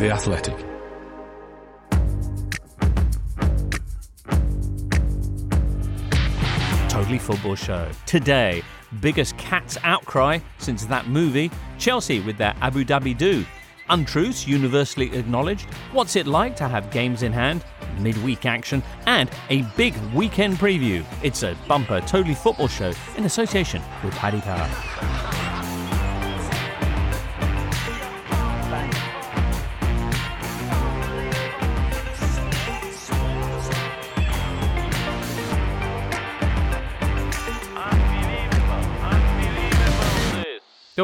The Athletic. Totally Football Show. Today, biggest cat's outcry since that movie. Chelsea with their Abu Dhabi do. Untruths universally acknowledged. What's it like to have games in hand? Midweek action and a big weekend preview. It's a bumper Totally Football Show in association with Paddy Power.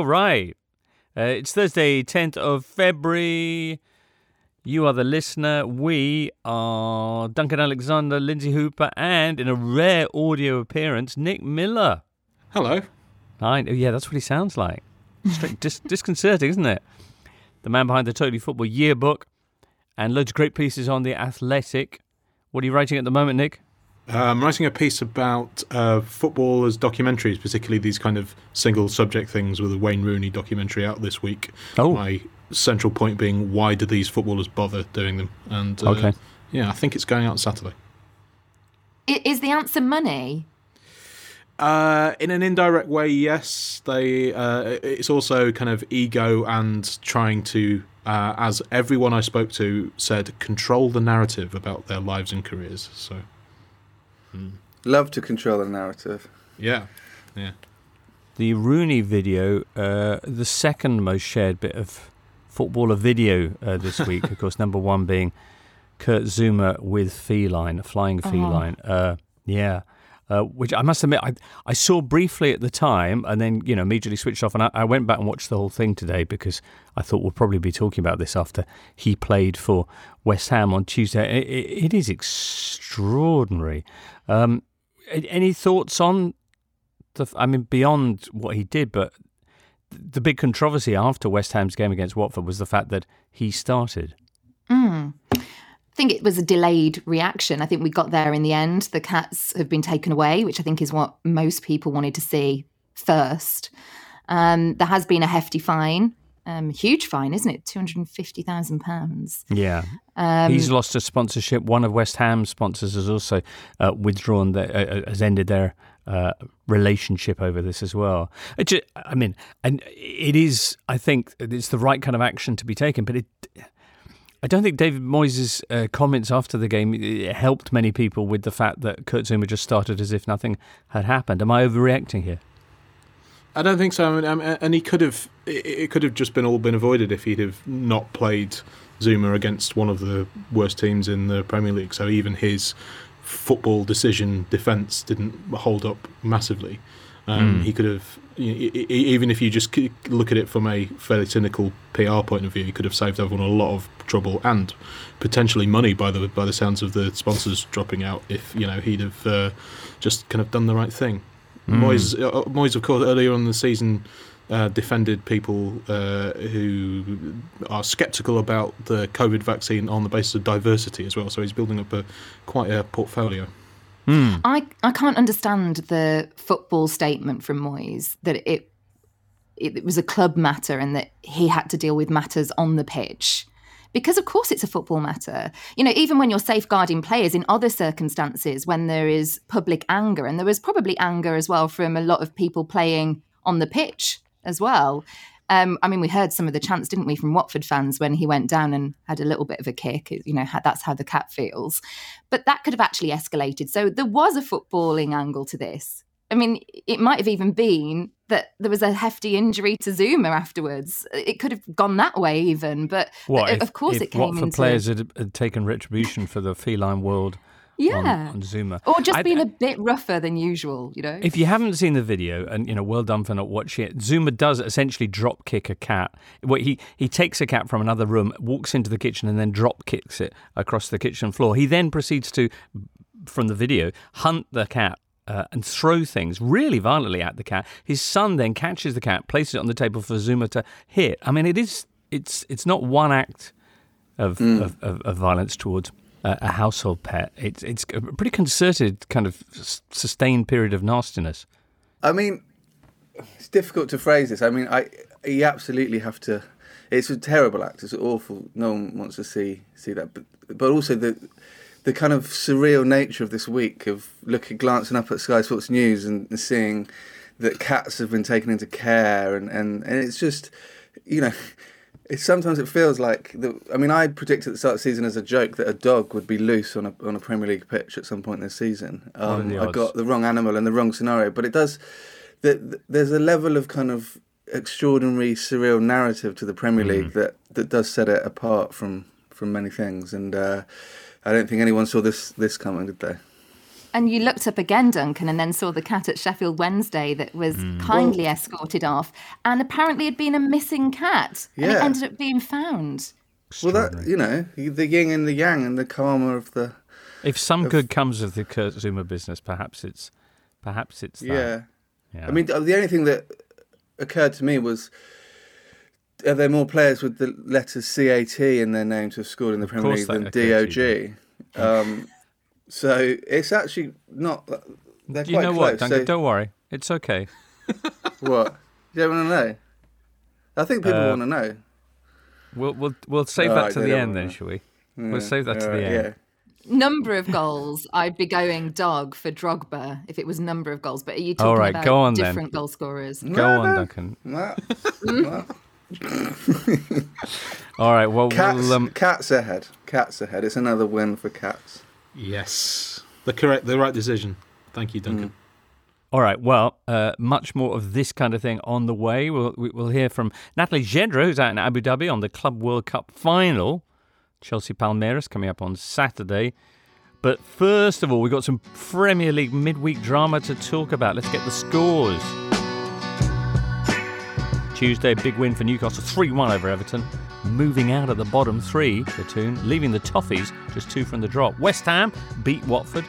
Right. Uh, it's Thursday, 10th of February. You are the listener. We are Duncan Alexander, Lindsay Hooper, and in a rare audio appearance, Nick Miller. Hello. Oh, Yeah, that's what he sounds like. Straight dis- disconcerting, isn't it? The man behind the Totally Football Yearbook and loads of great pieces on The Athletic. What are you writing at the moment, Nick? Uh, I'm writing a piece about uh, footballers' documentaries, particularly these kind of single subject things with a Wayne Rooney documentary out this week. Oh. My central point being, why do these footballers bother doing them? And uh, Okay. yeah, I think it's going out Saturday. Is the answer money? Uh, in an indirect way, yes. They. Uh, it's also kind of ego and trying to, uh, as everyone I spoke to said, control the narrative about their lives and careers. So Love to control the narrative. yeah, yeah. The Rooney video, uh, the second most shared bit of footballer video uh, this week, of course, number one being Kurt Zouma with feline, a flying feline. Uh, yeah. Uh, which I must admit, I, I saw briefly at the time and then, you know, immediately switched off. And I, I went back and watched the whole thing today because I thought we'll probably be talking about this after he played for West Ham on Tuesday. It, it, it is extraordinary. Um, any thoughts on the, I mean, beyond what he did, but the big controversy after West Ham's game against Watford was the fact that he started. I think it was a delayed reaction. I think we got there in the end. The cats have been taken away, which I think is what most people wanted to see first. Um, there has been a hefty fine, um, huge fine, isn't it? Two hundred and fifty thousand pounds. Yeah. Um, He's lost a sponsorship. One of West Ham's sponsors has also uh, withdrawn, the, uh, has ended their uh, relationship over this as well. It ju- I mean, and it is, I think, it's the right kind of action to be taken, but it. I don't think David Moyes' uh, comments after the game helped many people with the fact that Kurt Zouma just started as if nothing had happened. Am I overreacting here? I don't think so. I mean, and he could have. It could have just been all been avoided if he'd have not played Zouma against one of the worst teams in the Premier League. So even his football decision defence didn't hold up massively. Um, He could have, even if you just look at it from a fairly cynical PR point of view, he could have saved everyone a lot of trouble and potentially money by the by the sounds of the sponsors dropping out. If you know he'd have uh, just kind of done the right thing. Moyes, uh, Moyes, of course, earlier on in the season uh, defended people uh, who are sceptical about the COVID vaccine on the basis of diversity as well. So he's building up a quite a portfolio. Hmm. I, I can't understand the football statement from Moyes that it, it was a club matter and that he had to deal with matters on the pitch. Because of course it's a football matter. You know, even when you're safeguarding players in other circumstances, when there is public anger, and there was probably anger as well from a lot of people playing on the pitch as well. Um, I mean, we heard some of the chants, didn't we, from Watford fans when he went down and had a little bit of a kick. You know, that's how the cat feels. But that could have actually escalated. So there was a footballing angle to this. I mean, it might have even been that there was a hefty injury to Zouma afterwards. It could have gone that way, even. But What, of if, course, if it came Watford into players had, had taken retribution for the feline world yeah, on Zouma. or just I- being a bit rougher than usual. You know, If you haven't seen the video, and you know, well done for not watching it. Zouma does essentially drop kick a cat. Well, he he takes a cat from another room, walks into the kitchen, and then drop kicks it across the kitchen floor. He then proceeds to, from the video, hunt the cat. Uh, and throw things really violently at the cat. His son then catches the cat, places it on the table for Zouma to hit. I mean, it is it's it's not one act of of, of, of violence towards a, household pet. It's it's a pretty concerted kind of sustained period of nastiness. I mean, it's difficult to phrase this. I mean, I you absolutely have to it's a terrible act. It's awful. No one wants to see see that. But but also the the kind of surreal nature of this week of looking glancing up at Sky Sports News and, and seeing that cats have been taken into care and, and, and it's just you know it, sometimes it feels like the, I mean I predicted at the start of the season as a joke that a dog would be loose on a on a Premier League pitch at some point this season. Um, I got the wrong animal and the wrong scenario, but it does. The, there's a level of kind of extraordinary surreal narrative to the Premier mm. League that, that does set it apart from from many things, and uh, I don't think anyone saw this this coming, did they? And you looked up again, Duncan, and then saw the cat at Sheffield Wednesday that was mm. kindly well, escorted off, and apparently had been a missing cat, yeah. and it ended up being found. Well, that you know, the yin and the yang, and the karma of the. If some of, good comes of the Kurt Zouma business, perhaps it's, perhaps it's that. Yeah. yeah. I mean, the only thing that occurred to me was are there more players with the letters CAT in their name to have scored in the Premier League than DOG? Um, so it's actually not. They're you know close, what, Duncan? So... Don't worry, it's okay. what? You don't want to know? I think people uh, want to know. We'll we'll we'll save that to the end then, shall we? Yeah. We'll save that to the end. Yeah. Number of goals, I'd be going dog for Drogba if it was number of goals. But are you talking All right, about go on, different then. goal scorers? Go no, on, Duncan. No. All right. Well, cats, we'll, um... cats ahead. Cats ahead. It's another win for cats. Yes, the correct, the right decision. Thank you, Duncan. Mm. All right. Well, uh, much more of this kind of thing on the way. We'll we'll hear from Natalie Gedra, who's out in Abu Dhabi on the Club World Cup final. Chelsea Palmeiras coming up on Saturday. But first of all, we've got some Premier League midweek drama to talk about. Let's get the scores. Tuesday, big win for Newcastle, 3 1 over Everton. Moving out at the bottom three, the platoon, leaving the Toffees just two from the drop. West Ham beat Watford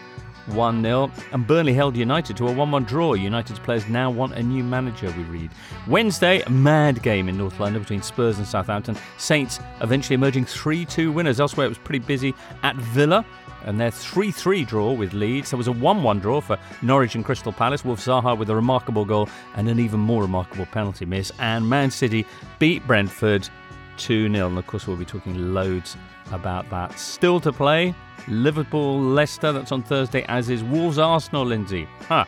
1 0, and Burnley held United to a 1 1 draw. United's players now want a new manager, we read. Wednesday, a mad game in North London between Spurs and Southampton. Saints eventually emerging 3 2 winners. Elsewhere, it was pretty busy at Villa and their 3 3 draw with Leeds. There was a 1 1 draw for Norwich and Crystal Palace. Wilf Zaha with a remarkable goal and an even more remarkable penalty miss. And Man City beat Brentford 2 0. And of course, we'll be talking loads about that. Still to play Liverpool Leicester, that's on Thursday, as is Wolves Arsenal, Lindsay. Huh.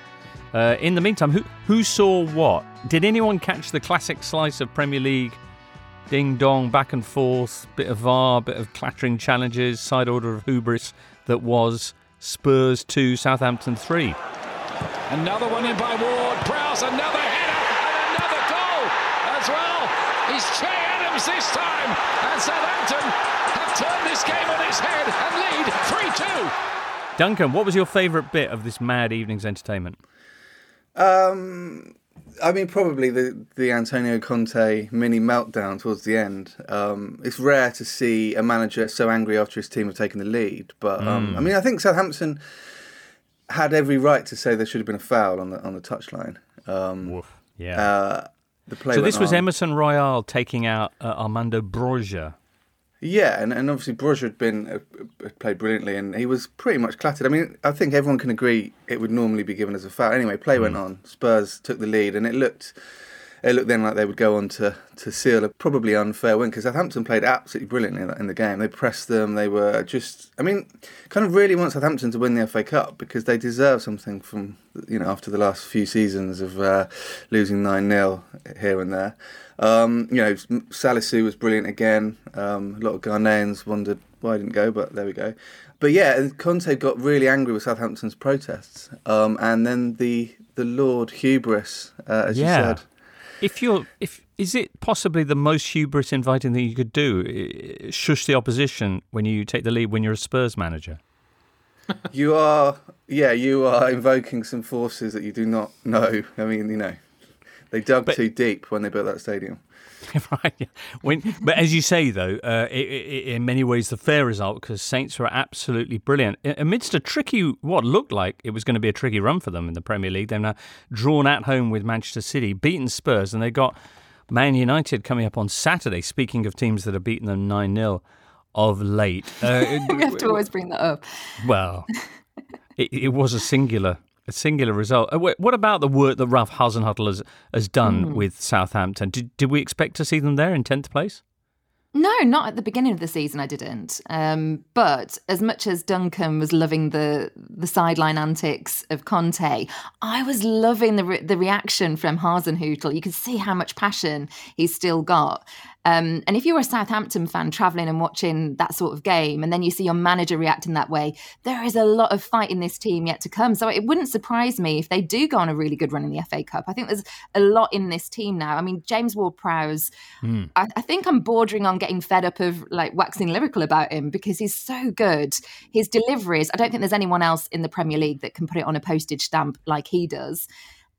Uh, in the meantime, who, who saw what? Did anyone catch the classic slice of Premier League ding dong, back and forth, bit of VAR, bit of clattering challenges, side order of hubris that was Spurs 2, Southampton 3. Another one in by Ward Prowse, another header and another goal as well. He's Che Adams this time, and Southampton have turned this game on its head and lead 3 2. Duncan, what was your favourite bit of this mad evening's entertainment? Um, I mean, probably the the Antonio Conte mini meltdown towards the end. Um, it's rare to see a manager so angry after his team have taken the lead, but um, mm. I mean, I think Southampton had every right to say there should have been a foul on the on the touchline. Um, yeah. Uh, the play so this was on. Emerson Royal taking out uh, Armando Broja. Yeah, and, and obviously Broja had been uh, played brilliantly, and he was pretty much clattered. I mean, I think everyone can agree it would normally be given as a foul. Anyway, play mm. went on. Spurs took the lead, and it looked it looked then like they would go on to, to seal a probably unfair win because Southampton played absolutely brilliantly in, in the game. They pressed them. They were just, I mean, kind of really want Southampton to win the FA Cup because they deserve something from, you know, after the last few seasons of uh, losing 9 0 here and there. Um, you know, Salisu was brilliant again. Um, a lot of Ghanaians wondered why I didn't go, but there we go. But yeah, Conte got really angry with Southampton's protests, um, and then the the Lord hubris, uh, as yeah. you said. If you're, if is it possibly the most hubris inviting thing you could do? Shush the opposition when you take the lead when you're a Spurs manager. you are, yeah, you are invoking some forces that you do not know. I mean, you know, they dug but, too deep when they built that stadium. right. When, but as you say, though, uh, it, it, in many ways, the fair result because Saints were absolutely brilliant amidst a tricky, what looked like it was going to be a tricky run for them in the Premier League. They've now drawn at home with Manchester City, beaten Spurs, and they got Man United coming up on Saturday. Speaking of teams that have beaten them nine 0 of late, uh, we have to always bring that up. Well, it, it was a singular a singular result. Uh, what about the work that Ralph Hasenhüttl has, has done mm. with Southampton? Did, did we expect to see them there in 10th place? No, not at the beginning of the season. I didn't. Um, but as much as Duncan was loving the the sideline antics of Conte, I was loving the re- the reaction from Hasenhüttl. You could see how much passion he's still got. Um, and if you're a Southampton fan traveling and watching that sort of game, and then you see your manager reacting that way, there is a lot of fight in this team yet to come. So it wouldn't surprise me if they do go on a really good run in the FA Cup. I think there's a lot in this team now. I mean, James Ward-Prowse, mm. I, I think I'm bordering on getting fed up of like waxing lyrical about him because he's so good. His deliveries, I don't think there's anyone else in the Premier League that can put it on a postage stamp like he does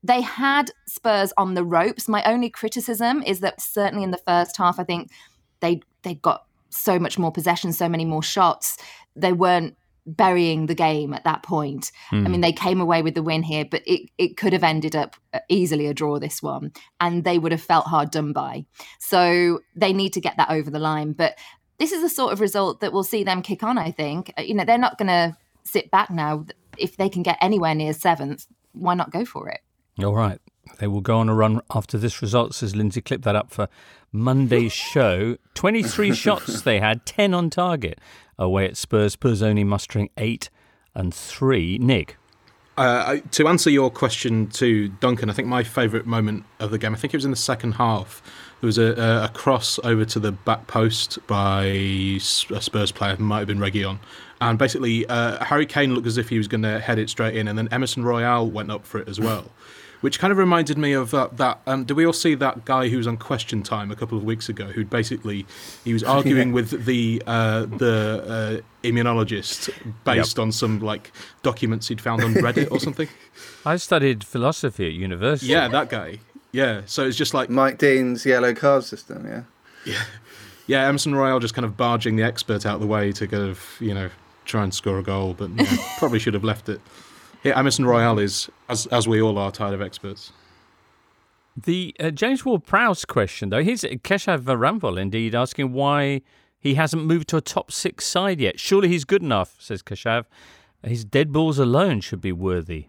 they had Spurs on the ropes. My only criticism is that certainly in the first half, I think they they got so much more possession, so many more shots. They weren't burying the game at that point. Mm. I hmm. mean, they came away with the win here, but it, it could have ended up uh, easily a draw this one, and they would have felt hard done by. So they need to get that over the line. But this is the sort of result that will see them kick on, I think. Uh, you know, they're not going to sit back now. If they can get anywhere near seventh, why not go for it? All right. They will go on a run after this result, says Lindsay. Clip that up for Monday's show. 23 shots they had, 10 on target away at Spurs. Spurs only mustering 8 and 3. Nick. Uh, to answer your question to Duncan, I think my favourite moment of the game, I think it was in the second half. There was a, a cross over to the back post by a Spurs player, might have been Reguilón, and basically uh, Harry Kane looked as if he was going to head it straight in, and then Emerson Royal went up for it as well which kind of reminded me of that. that um, did we all see that guy who was on Question Time a couple of weeks ago? Who basically he was arguing yeah. with the uh, the uh, immunologist based yep. on some like documents he'd found on Reddit or something. I studied philosophy at university. Yeah, that guy. Yeah, so it's just like Mike Dean's yellow card system. Yeah. Yeah. Yeah, Emerson Royal just kind of barging the expert out of the way to kind of, you know, try and score a goal, but you probably should have left it. Yeah, Emerson Royal is, as as we all are, tired of experts. The uh, James Ward-Prowse question, though, here's Keshav Ramphal indeed asking why he hasn't moved to a top six side yet. Surely he's good enough, says Keshav. His dead balls alone should be worthy.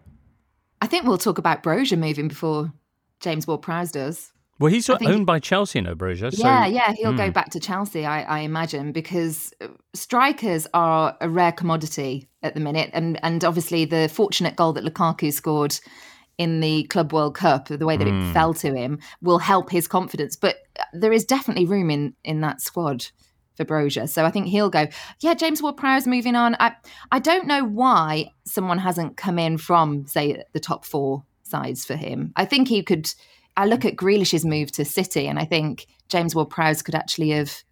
I think we'll talk about Broja moving before James Ward-Prowse does. Well, he's owned by Chelsea no Broja. So, yeah, yeah, he'll go hmm. back to Chelsea, I, I, imagine, because uh, strikers are a rare commodity at the minute, and and obviously the fortunate goal that Lukaku scored in the Club World Cup, the way that mm. it hmm. fell to him, will help his confidence. But uh, there is definitely room in in that squad for Broja, so I think he'll go. Yeah, James Ward-Prowse moving on. I I don't know why someone hasn't come in from say the top four sides for him. I think he could I look at Grealish's move to City, and I think James Ward-Prowse could actually have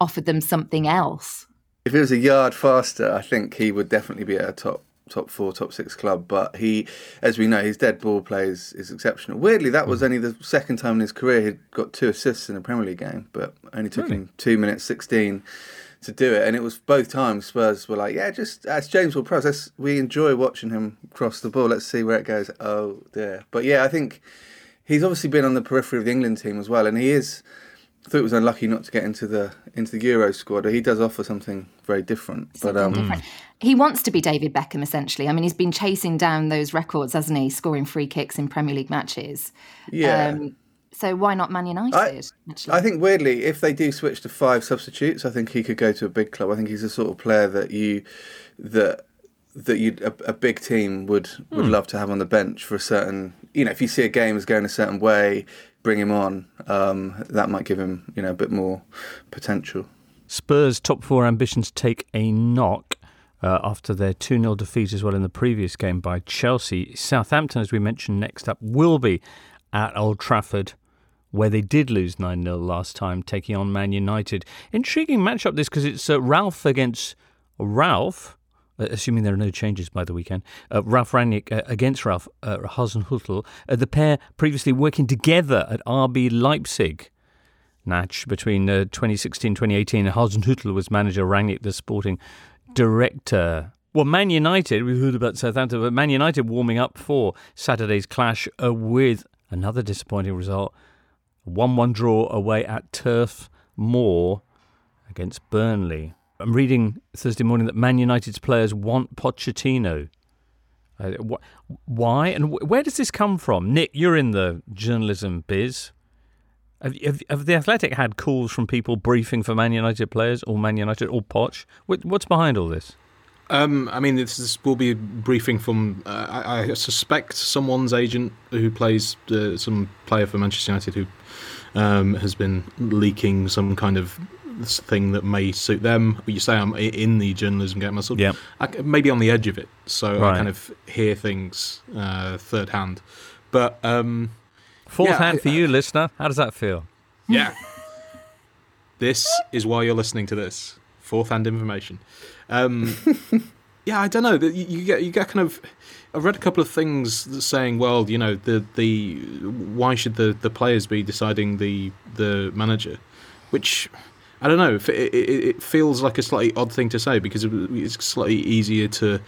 offered them something else. If it was a yard faster, I think he would definitely be at a top top four, top six club. But he, as we know, his dead ball play is, is exceptional. Weirdly, that was hmm. only the second time in his career he'd got two assists in a Premier League game, but only took really? him two minutes sixteen to do it. And it was both times Spurs were like, yeah, just as James Ward-Prowse. We enjoy watching him cross the ball. Let's see where it goes. Oh dear. But yeah, I think he's obviously been on the periphery of the England team as well, and he is. I thought it was unlucky not to get into the into the Euro squad. He does offer something very different. Something but um, different. he wants to be David Beckham essentially. I mean, he's been chasing down those records, hasn't he? Scoring free kicks in Premier League matches. Yeah. Um, so why not Man United? I, I, think weirdly, if they do switch to five substitutes, I think he could go to a big club. I think he's the sort of player that you that that you a, a, big team would would hmm. love to have on the bench for a certain you know if you see a game is going a certain way bring him on um, that might give him you know a bit more potential Spurs top four ambitions take a knock uh, after their 2 0 defeat as well in the previous game by Chelsea. Southampton, as we mentioned, next up will be at Old Trafford, where they did lose 9 0 last time, taking on Man United. Intriguing matchup this because it's uh, Ralph against Ralph. Uh, assuming there are no changes by the weekend, uh, Ralf Rangnick uh, against Ralph uh, Hasenhüttl, uh, the pair previously working together at RB Leipzig. Match between 2016-2018, Hasenhüttl was manager, Rangnick the sporting director. Well, Man United, we heard about Southampton, but Man United warming up for Saturday's clash uh, with another disappointing result. 1 1 draw away at Turf Moor against Burnley. I'm reading Thursday morning that Man United's players want Pochettino. Uh, wh- why and wh- where does this come from? Nick, you're in the journalism biz. Have, have, have the Athletic had calls from people briefing for Man United players or Man United or Poch? What, what's behind all this? Um, I mean, this, this will be briefing from, uh, I, I suspect, someone's agent who plays uh, some player for Manchester United who um, has been leaking some kind of thing that may suit them. You say I'm in the journalism game myself. Yeah. I, maybe on the edge of it, so Right. I kind of hear things uh, third hand. But um, Fourth Yeah, hand I- for you, listener. How does that feel? yeah, this is why you're listening to this fourth hand information. Um, yeah, I don't know. You, you get you get kind of. I've read a couple of things saying, well, you know, the the why should the, the players be deciding the the manager, which I don't know. It, it, it feels like a slightly odd thing to say because it's slightly easier to.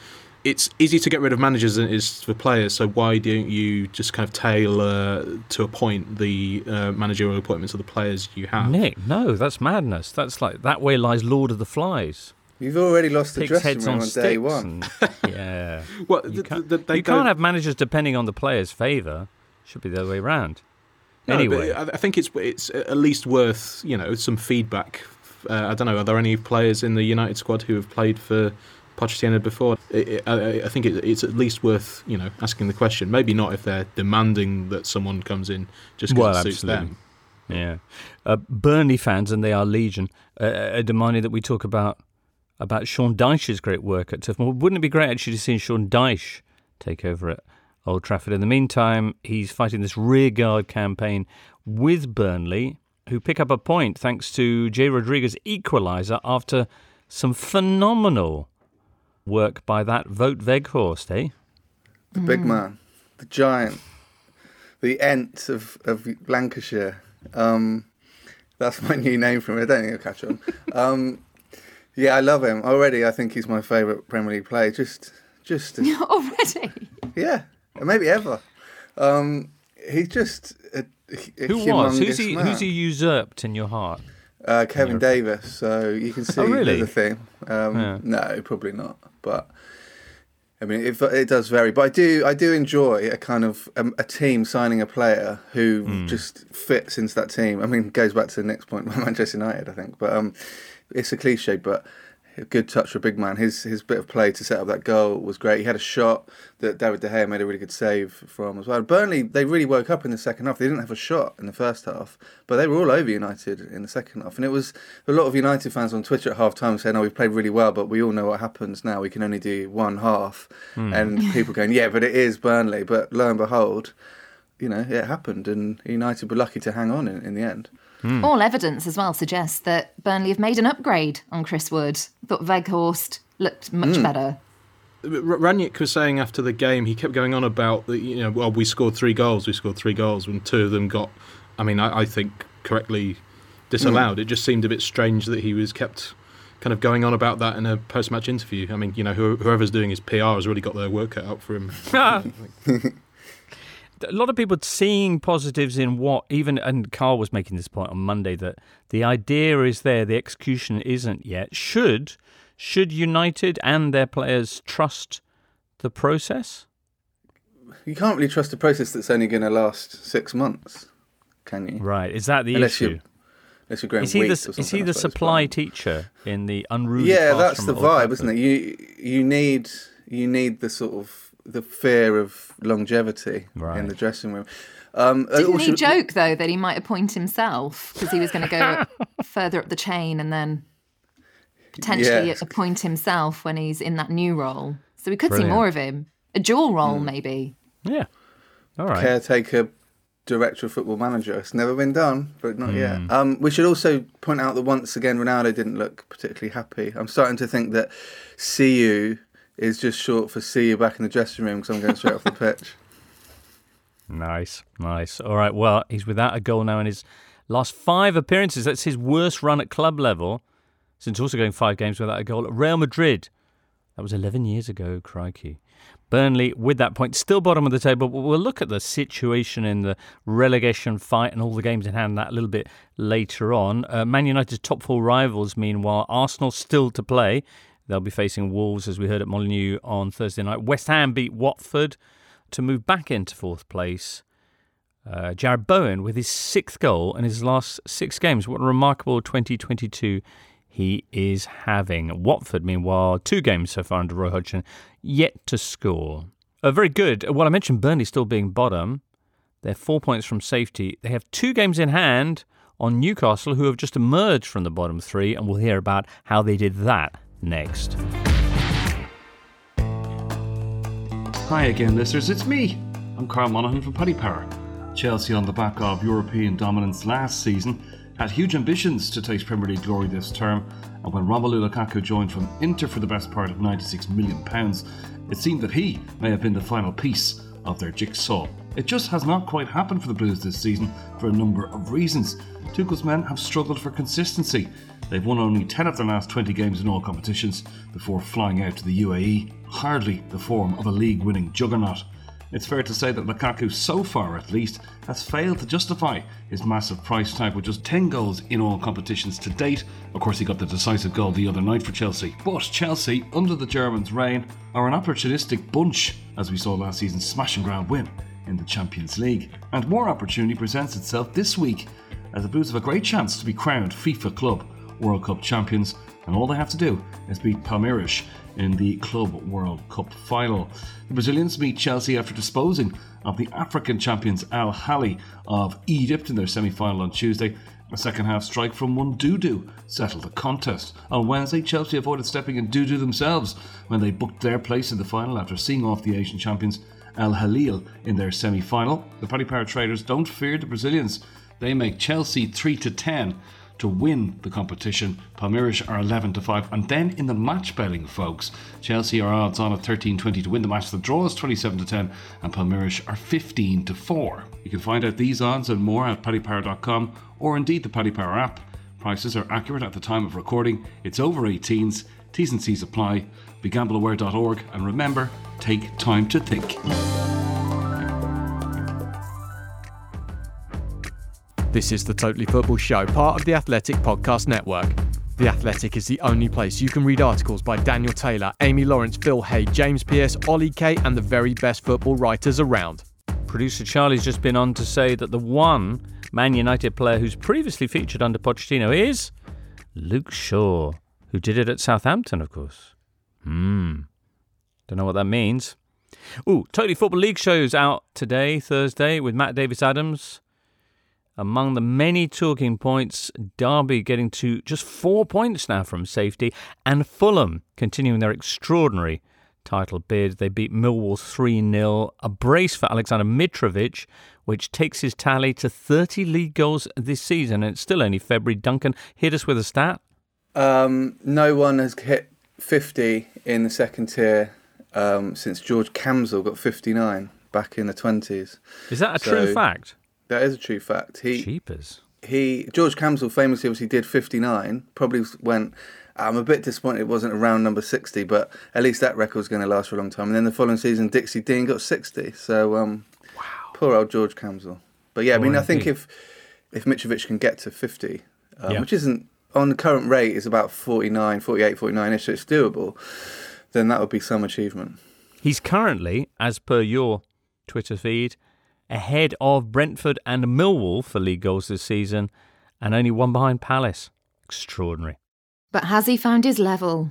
It's easier to get rid of managers than it is for players. So why don't you just kind of tailor to a point the uh, managerial appointments of the players you have? Nick, no, that's madness. That's like that way lies Lord of the Flies. You've already lost the Pigs dressing heads room on on, day one. and- yeah. Well, You can't, th- they you can't have managers depending on the player's favour. Should be the other way round. No, anyway, I think it's it's at least worth you know some feedback. Uh, I don't know. Are there any players in the United squad who have played for Pochettino before? I, I, I think it, it's at least worth you know asking the question. Maybe not if they're demanding that someone comes in just because Well, it suits absolutely. them. Yeah, uh, Burnley fans, and they are legion, uh, are demanding that we talk about about Sean Dyche's great work at Turf Moor. Wouldn't it be great actually to see Sean Dyche take over at Old Trafford? In the meantime, he's fighting this rearguard campaign with Burnley, who pick up a point thanks to Jay Rodriguez' equaliser after some phenomenal work by that Wout Weghorst, eh? The big man, the giant, the Ent of, of Lancashire. Um, that's my new name for him. I don't think I'll catch on. Um, yeah, I love him already. I think he's my favourite Premier League player. Just, just, Already. yeah, maybe ever. Um, he's just a, a Who was? Who's he? man. Who's he usurped in your heart? Uh, Kevin Davies. So you can see Oh, really? the thing. Um, Yeah. No, probably not. But I mean, it, it does vary. But I do, I do enjoy a kind of um, a team signing a player who Hmm. just fits into that team. I mean, goes back to the next point, Manchester United, I think. But um, it's a cliche, but. A good touch for a big man. His his bit of play to set up that goal was great. He had a shot that David De Gea made a really good save from as well. Burnley they really woke up in the second half. They didn't have a shot in the first half, but they were all over United in the second half. And it was a lot of United fans on Twitter at half time saying, "Oh, we've played really well, but we all know what happens now. We can only do one half." Hmm. And people going, "Yeah, but it is Burnley." But lo and behold, you know, it happened, and United were lucky to hang on in, in the end. Hmm. All evidence as well suggests that Burnley have made an upgrade on Chris Wood. Thought Weghorst looked much hmm. better. R- Rangnick was saying after the game, he kept going on about the you know, well, we scored three goals, we scored three goals, when two of them got, I mean, I, I think correctly disallowed. Hmm. It just seemed a bit strange that he was kept kind of going on about that in a post-match interview. I mean, you know, whoever's doing his PR has really got their work cut out for him. a lot of people seeing positives in what even and Carl was making this point on Monday that the idea is there, the execution isn't yet. Should should United and their players trust the process? You can't really trust a process that's only going to last six months, can you? Right, is that the Unless issue? you Unless you're going Is he the is he the supply teacher in the unruly? Yeah, that's the vibe, isn't it? You you need you need the sort of the fear of longevity Right. in the dressing room. Um, uh, Didn't also- he joke though that he might appoint himself because he was going to go further up the chain and then potentially Yeah. appoint himself when he's in that new role? So we could Brilliant. see more of him. A dual role, Hmm. maybe. Yeah. All right. caretaker director of football manager. It's never been done, but not Hmm. yet. Um, we should also point out that once again, Ronaldo didn't look particularly happy. I'm starting to think that "see you" is just short for "see you back in the dressing room" because I'm going straight off the pitch. Nice, nice. All right. Well, he's without a goal now in his last five appearances. That's his worst run at club level since also going five games without a goal at Real Madrid. That was 11 years ago, crikey. Burnley, with that point, still bottom of the table, but we'll look at the situation in the relegation fight and all the games in hand that a little bit later on. Uh, Man United's top four rivals, meanwhile, Arsenal still to play. They'll be facing Wolves, as we heard at Molineux on Thursday night. West Ham beat Watford to move back into fourth place. Uh, Jarrod Bowen with his sixth goal in his last six games. What a remarkable 2022 he is having. Watford, meanwhile, two games so far under Roy Hodgson, yet to score. Uh, very good. Well, I mentioned Burnley still being bottom. They're four points from safety. They have two games in hand on Newcastle, who have just emerged from the bottom three, and we'll hear about how they did that next. Hi again, listeners. It's me. I'm Carl Monaghan from Paddy Power. Chelsea, on the back of European dominance last season, had huge ambitions to taste Premier League glory this term, and when Romelu Lukaku joined from Inter for the best part of £96 million, it seemed that he may have been the final piece of their jigsaw. It just has not quite happened for the Blues this season for a number of reasons. Tuchel's men have struggled for consistency. They've won only 10 of their last 20 games in all competitions before flying out to the UAE, hardly the form of a league winning juggernaut. It's fair to say that Lukaku, so far at least, has failed to justify his massive price tag with just 10 goals in all competitions to date. Of course, he got the decisive goal the other night for Chelsea. But Chelsea, under the Germans' reign, are an opportunistic bunch, as we saw last season's smashing ground win in the Champions League. And more opportunity presents itself this week, as the Blues have a great chance to be crowned FIFA Club World Cup champions, and all they have to do is beat Palmeiras in the Club World Cup final. The Brazilians meet Chelsea after disposing of the African champions Al Ahly of Egypt in their semi final on Tuesday. A second half strike from one Dudu settled the contest. On Wednesday, Chelsea avoided stepping in Dudu themselves when they booked their place in the final after seeing off the Asian champions Al Hilal in their semi final. The Paddy Power traders don't fear the Brazilians. They make Chelsea 3 to 10 to win the competition. Palmeiras are 11 to 5. And then in the match betting, folks, Chelsea are odds on at 13 20 to win the match. The draw is 27 to 10, and Palmeiras are 15 to 4. You can find out these odds and more at paddypower.com or indeed the Paddy Power app. Prices are accurate at the time of recording. It's over 18s. T's and C's apply. BeGambleAware.org. And remember, take time to think. This is the Totally Football Show, part of the Athletic Podcast Network. The Athletic is the only place you can read articles by Daniel Taylor, Amy Lawrence, Phil Hay, James Pearce, Ollie Kay, and the very best football writers around. Producer Charlie's just been on to say that the one Man United player who's previously featured under Pochettino is Luke Shaw, who did it at Southampton, of course. Hmm. Don't know what that means. Ooh, Totally Football League shows out today, Thursday, with Matt Davis Adams. Among the many talking points, Derby getting to just four points now from safety, and Fulham continuing their extraordinary title bid. They beat Millwall 3 0, a brace for Alexander Mitrovic, which takes his tally to 30 league goals this season. And it's still only February. Duncan, hit us with a stat. Um, no one has hit 50 in the second tier um, since George Camsell got 59 back in the 20s. Is that a So- true fact? That is a true fact. He Cheapers. he George Camsell famously obviously did 59. Probably went. I'm a bit disappointed it wasn't around number 60, but at least that record's going to last for a long time. And then the following season, Dixie Dean got 60. So um, wow, poor old George Camsell. But yeah, I mean, I think if if Mitrovic can get to 50, um, Yeah. which isn't on the current rate is about 49, 48, 49 ish, so it's doable. Then that would be some achievement. He's currently, as per your Twitter feed, ahead of Brentford and Millwall for league goals this season, and only one behind Palace. Extraordinary. But has he found his level?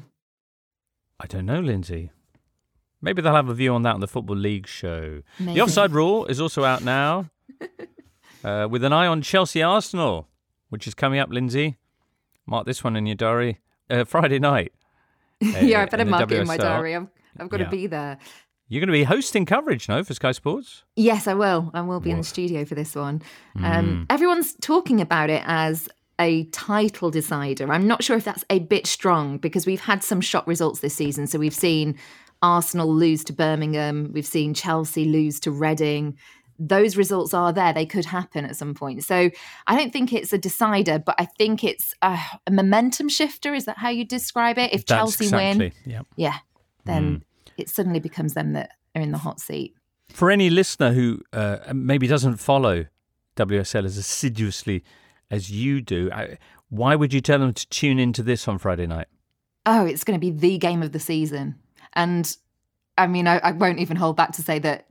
I don't know, Lindsay. Maybe they'll have a view on that on the Football League show. Maybe. The Offside Rule is also out now, uh, with an eye on Chelsea Arsenal, which is coming up, Lindsay. Mark this one in your diary. Uh, Friday night. uh, yeah, I better mark it in my diary. I've, I've got Yeah. to be there. You're going to be hosting coverage, no, for Sky Sports? Yes, I will. I will be in the studio for this one. Mm. Um, everyone's talking about it as a title decider. I'm not sure if that's a bit strong because we've had some shock results this season. So we've seen Arsenal lose to Birmingham, we've seen Chelsea lose to Reading. Those results are there. They could happen at some point. So I don't think it's a decider, but I think it's a, a momentum shifter. Is that how you describe it? If That's Chelsea exactly, win, Yeah. yeah, then Mm. It suddenly becomes them that are in the hot seat. For any listener who uh, maybe doesn't follow WSL as assiduously as you do, why would you tell them to tune into this on Friday night? oh, it's going to be the game of the season. And I mean, I, I won't even hold back to say that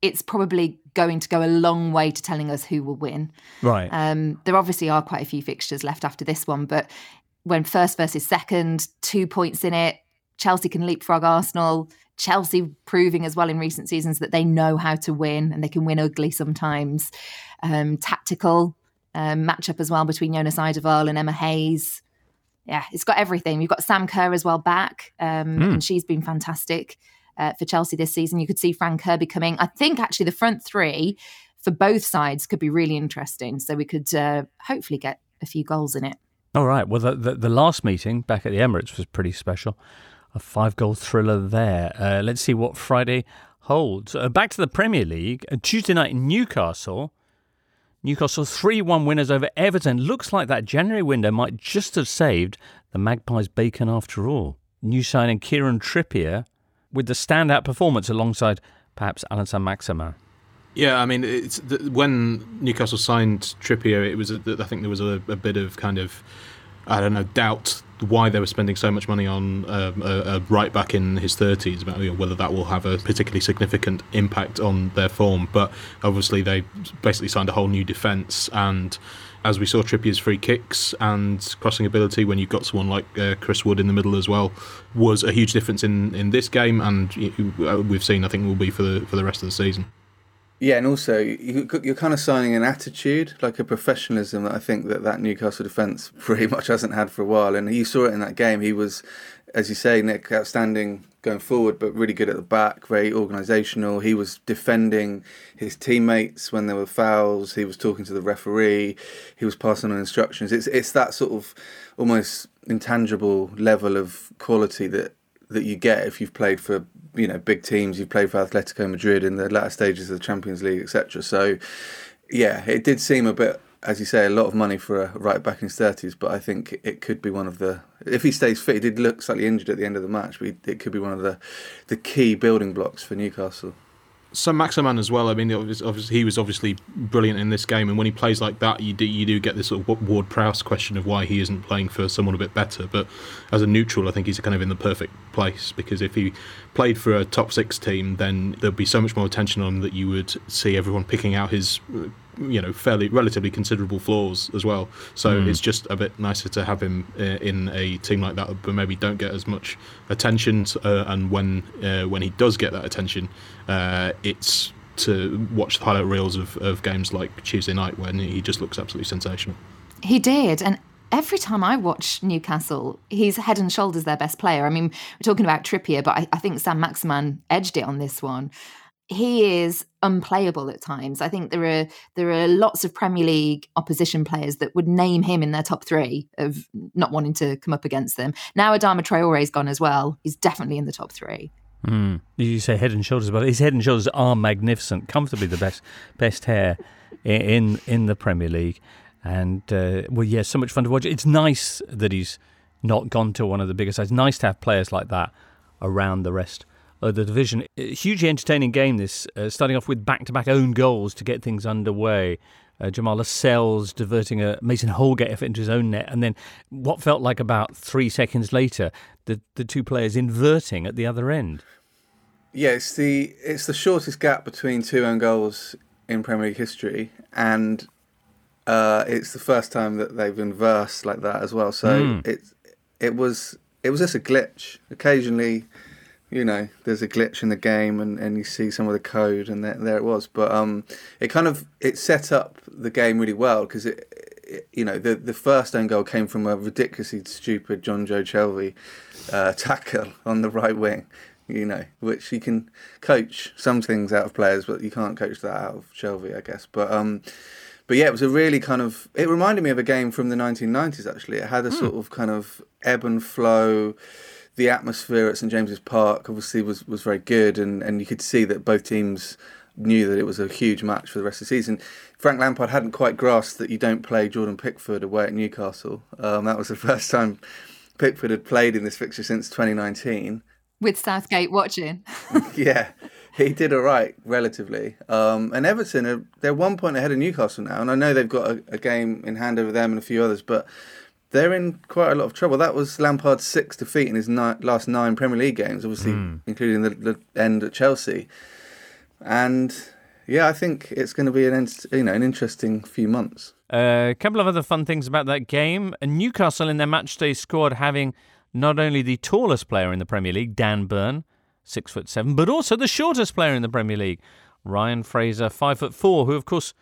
it's probably going to go a long way to telling us who will win. Right. Um, there obviously are quite a few fixtures left after this one, but when first versus second, two points in it, Chelsea can leapfrog Arsenal. Chelsea proving as well in recent seasons that they know how to win and they can win ugly sometimes. Um, tactical um, matchup as well between Jonas Eidevall and Emma Hayes. Yeah, it's got everything. You've got Sam Kerr as well back, um, Mm. and she's been fantastic uh, for Chelsea this season. You could see Fran Kirby coming. I think actually the front three for both sides could be really interesting. So we could uh, hopefully get a few goals in it. All right. Well, the, the, the last meeting back at the Emirates was pretty special. A five goal thriller there. Uh, let's see what Friday holds. Uh, back to the Premier League. Uh, Tuesday night in Newcastle. Newcastle 3 1 winners over Everton. Looks like that January window might just have saved the Magpies' bacon after all. New signing Kieran Trippier with the standout performance alongside perhaps Allan Saint-Maximin. Yeah, I mean, it's the, when Newcastle signed Trippier, it was I think there was a, a bit of kind of I don't know doubt why they were spending so much money on um, a, a right back in his thirties, about you know, whether that will have a particularly significant impact on their form. But obviously, they basically signed a whole new defence and. As we saw, Trippier's free kicks and crossing ability, when you've got someone like uh, Chris Wood in the middle as well, was a huge difference in, in this game, and we've seen, I think, will be for the for the rest of the season. Yeah, and also you, you're kind of signing an attitude, like a professionalism that I think that that Newcastle defence pretty much hasn't had for a while. And you saw it in that game. He was, as you say, Nick, outstanding going forward, but really good at the back, very organisational. He was defending his teammates when there were fouls. He was talking to the referee. He was passing on instructions. It's it's that sort of almost intangible level of quality that that you get if you've played for you know big teams. You've played for Atletico Madrid in the latter stages of the Champions League, etc. So, yeah, it did seem a bit, as you say, a lot of money for a right back in his thirties. But I think it could be one of the if he stays fit. He did look slightly injured at the end of the match, but it could be one of the the key building blocks for Newcastle. Saint-Maximin as well. I mean, obviously, he was obviously brilliant in this game, and when he plays like that, you do you do get this sort of Ward Prowse question of why he isn't playing for someone a bit better. But as a neutral, I think he's kind of in the perfect place because if he played for a top six team, then there'd be so much more attention on him that you would see everyone picking out his, you know, fairly relatively considerable flaws as well. So it's just a bit nicer to have him uh, in a team like that, but maybe don't get as much attention. Uh, and when uh, when he does get that attention, uh, it's to watch the highlight reels of, of games like Tuesday night when he just looks absolutely sensational. He did. And every time I watch Newcastle, he's head and shoulders their best player. I mean, we're talking about Trippier, but I, I think Saint-Maximin edged it on this one. He is unplayable at times. I think there are there are lots of Premier League opposition players that would name him in their top three of not wanting to come up against them. Now Adama Traore's gone as well. He's definitely in the top three. Mm. You say head and shoulders, but his head and shoulders are magnificent, comfortably the best best hair in in the Premier League, and uh, well, yeah, so much fun to watch. It's nice that he's not gone to one of the bigger sides. Nice to have players like that around the rest of the division. Hugely entertaining game. This uh, starting off with back-to-back own goals to get things underway. Uh, Jamal Lascelles diverting a Mason Holgate effort into his own net, and then what felt like about three seconds later, the the two players inverting at the other end. Yeah, it's the it's the shortest gap between two own goals in Premier League history, and uh, it's the first time that they've inversed like that as well. So Mm. it it was it was just a glitch. Occasionally, you know, there's a glitch in the game, and, and you see some of the code, and there, there it was. But um, it kind of it set up the game really well because it, it, you know, the the first own goal came from a ridiculously stupid Jonjo Shelvey uh, tackle on the right wing. You know, which you can coach some things out of players, but you can't coach that out of Shelby, I guess. But um, but yeah, it was a really kind of. It reminded me of a game from the 1990s. Actually, it had a sort of kind of ebb and flow. The atmosphere at St James's Park obviously was was very good, and and you could see that both teams knew that it was a huge match for the rest of the season. Frank Lampard hadn't quite grasped that you don't play Jordan Pickford away at Newcastle. Um, that was the first time Pickford had played in this fixture since 2019 With Southgate watching. yeah, he did all right relatively. Um, and Everton are they're one point ahead of Newcastle now, and I know they've got a, a game in hand over them and a few others, but they're in quite a lot of trouble. That was Lampard's sixth defeat in his ni- last nine Premier League games, obviously including the, the end at Chelsea. and yeah, I think it's going to be an you know an interesting few months. Uh, a couple of other fun things about that game: Newcastle in their matchday squad having not only the tallest player in the Premier League, Dan Burn, six foot seven, but also the shortest player in the Premier League, Ryan Fraser, five foot four, who of course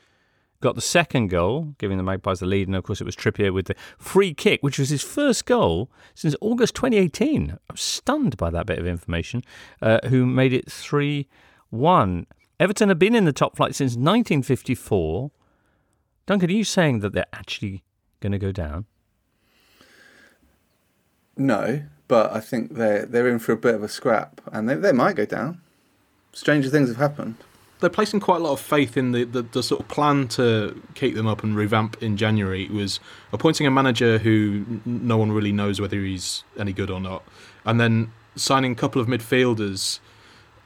got the second goal, giving the Magpies the lead, and of course it was Trippier with the free kick, which was his first goal since August 2018. I'm stunned by that bit of information. Uh, who made it three one. Everton have been in the top flight since 1954. Duncan, are you saying that they're actually going to go down? No, but I think they're they're in for a bit of a scrap, and they they might go down. Stranger things have happened. They're placing quite a lot of faith in the, the, the sort of plan to keep them up and revamp in January. It was appointing a manager who no one really knows whether he's any good or not, and then signing a couple of midfielders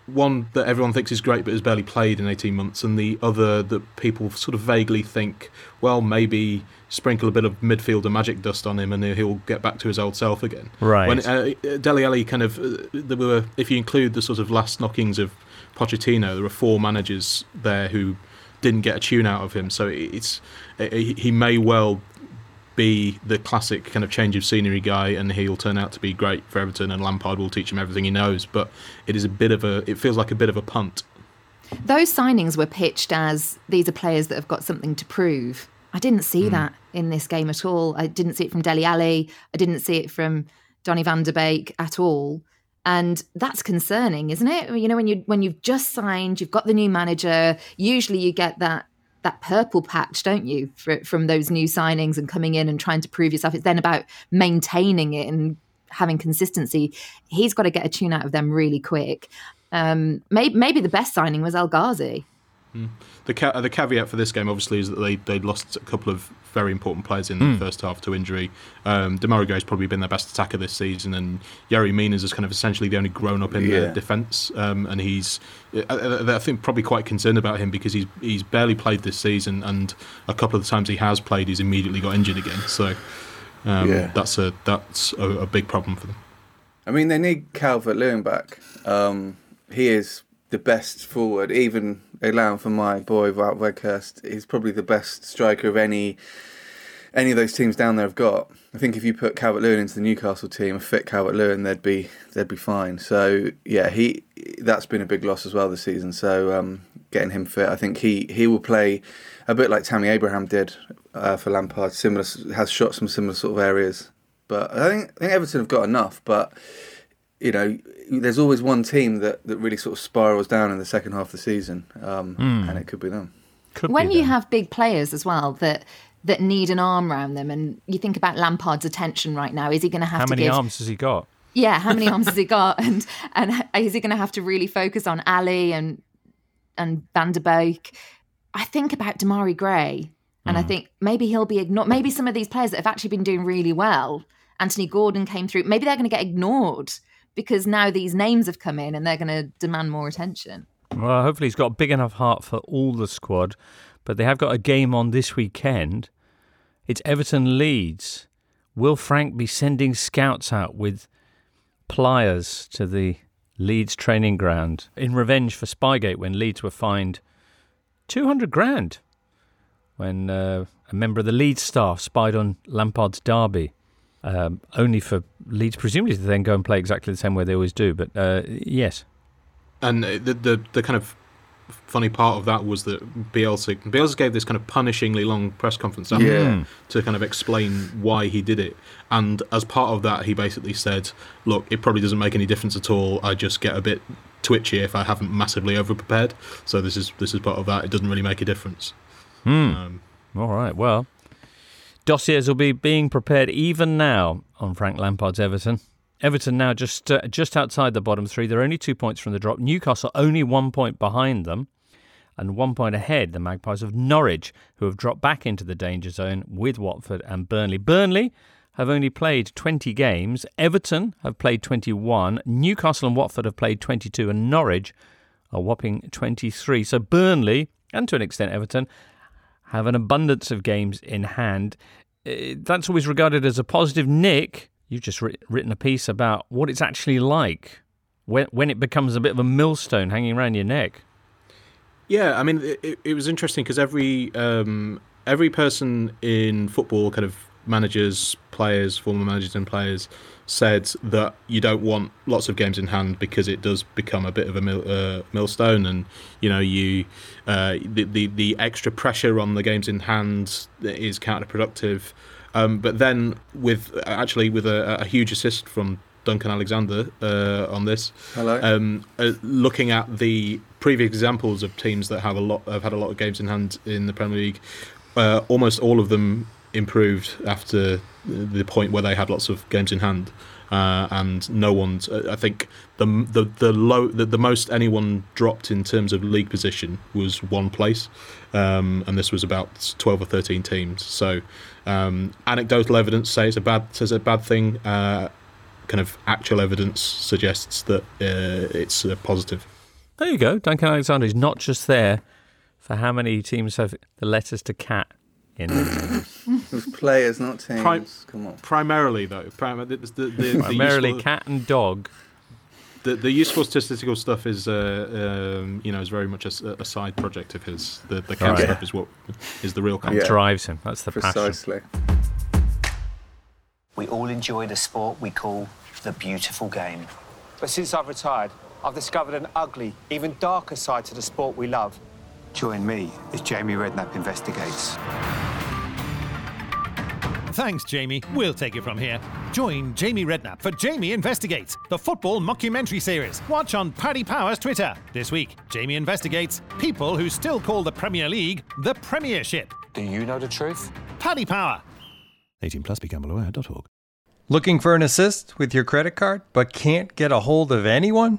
one that everyone thinks is great but has barely played in 18 months, and the other that people sort of vaguely think, well, maybe sprinkle a bit of midfielder magic dust on him and he'll get back to his old self again. Right. When uh, Dele Alli kind of, uh, there were, if you include the sort of last knockings of Pochettino, there were four managers there who didn't get a tune out of him. So it's he may well be the classic kind of change of scenery guy, and he'll turn out to be great for Everton, and Lampard will teach him everything he knows. But it is a bit of a, it feels like a bit of a punt. Those signings were pitched as these are players that have got something to prove. I didn't see mm. that in this game at all. I didn't see it from Dele Alli. I didn't see it from Donny van der Beek at all. And that's concerning, isn't it? You know, when you when you've just signed, you've got the new manager. Usually, you get that that purple patch, don't you, for, from those new signings and coming in and trying to prove yourself. It's then about maintaining it and having consistency. He's got to get a tune out of them really quick. Um, maybe, maybe the best signing was El Ghazi. Mm. The ca- the caveat for this game, obviously, is that they they lost a couple of very important players in mm. the first half to injury. Um, Demarai Gray's probably been their best attacker this season, and Yerry Minas is kind of essentially the only grown up in yeah. their defence. Um, and he's, I, I, think, probably quite concerned about him because he's he's barely played this season, and a couple of the times he has played, he's immediately got injured again. So um, yeah. that's a that's a, a, big problem for them. I mean, they need Calvert Lewin back. Um, he is the best forward, even allowing for my boy Weghorst. He's probably the best striker of any any of those teams down there have got. I think if you put Calvert Lewin into the Newcastle team, a fit Calvert Lewin, they'd be they'd be fine. So yeah, he that's been a big loss as well this season. So um, getting him fit, I think he he will play a bit like Tammy Abraham did uh, for Lampard. Similar has shot some similar sort of areas, but I think I think Everton have got enough, but you know, there's always one team that, that really sort of spirals down in the second half of the season, um, mm. and it could be them. Could when be you them. have big players as well that that need an arm around them, and you think about Lampard's attention right now, is he going to have how to many give... arms has he got? Yeah, how many arms has he got, and and is he going to have to really focus on Alli and and Van der Beek? I think about Demarai Gray, and mm. I hmm. think maybe he'll be ignored. Maybe some of these players that have actually been doing really well. Anthony Gordon came through. Maybe they're going to get ignored because now these names have come in and they're going to demand more attention. Well, hopefully he's got a big enough heart for all the squad, but they have got a game on this weekend. It's Everton Leeds. Will Frank be sending scouts out with pliers to the Leeds training ground in revenge for Spygate when Leeds were fined 200 grand when uh, a member of the Leeds staff spied on Lampard's derby? Um, only for Leeds presumably to then go and play exactly the same way they always do. But uh, yes, and the, the the kind of funny part of that was that Bielsa Bielsa gave this kind of punishingly long press conference yeah. to kind of explain why he did it, and as part of that, he basically said, "Look, it probably doesn't make any difference at all. I just get a bit twitchy if I haven't massively overprepared. So this is this is part of that. It doesn't really make a difference." Hmm. Um, all right. Well, Dossiers will be being prepared even now on Frank Lampard's Everton. Everton now just uh, just outside the bottom three. They're only two points from the drop. Newcastle only one point behind them, and one point ahead. The Magpies of Norwich, who have dropped back into the danger zone with Watford and Burnley. Burnley have only played 20 games. Everton have played 21. Newcastle and Watford have played 22, and Norwich a whopping 23. So Burnley and to an extent Everton have an abundance of games in hand. Uh, that's always regarded as a positive. Nick, you've just written a piece about what it's actually like when when it becomes a bit of a millstone hanging around your neck. Yeah, I mean, it, it was interesting because every um, every person in football, kind of managers, players, former managers, and players, said that you don't want lots of games in hand because it does become a bit of a mill, uh, millstone, and you know you uh, the, the the extra pressure on the games in hand is counterproductive. Um, but then with actually with a, a huge assist from Duncan Alexander uh, on this. Hello. Um, uh, looking at the previous examples of teams that have a lot have had a lot of games in hand in the Premier League, uh, almost all of them improved after the point where they had lots of games in hand. Uh, and no one's. Uh, I think the the the low the, the most anyone dropped in terms of league position was one place, um, and this was about twelve or thirteen teams. So, um, anecdotal evidence says a bad says a bad thing. Uh, kind of actual evidence suggests that uh, it's uh, positive. There you go. Duncan Alexander is not just there for how many teams have the letters to cat in them. It was players, not teams. Prim- Come on. Primarily, though, prim- the, the, the, the Primarily useful, cat and dog. the, the useful statistical stuff is, uh, um, you know, is very much a side project of his. The, the cat Right. stuff is what is the real content. Yeah. Drives him. That's the passion. Precisely. We all enjoy the sport we call the beautiful game. But since I've retired, I've discovered an ugly, even darker side to the sport we love. Join me as Jamie Redknapp investigates. Thanks, Jamie. We'll take it from here. Join Jamie Redknapp for Jamie Investigates, the football mockumentary series. Watch on Paddy Power's Twitter. This week, Jamie investigates people who still call the Premier League the Premiership. Do you know the truth? Paddy Power. 18 plus begambleaware.org. Looking for an assist with your credit card but can't get a hold of anyone?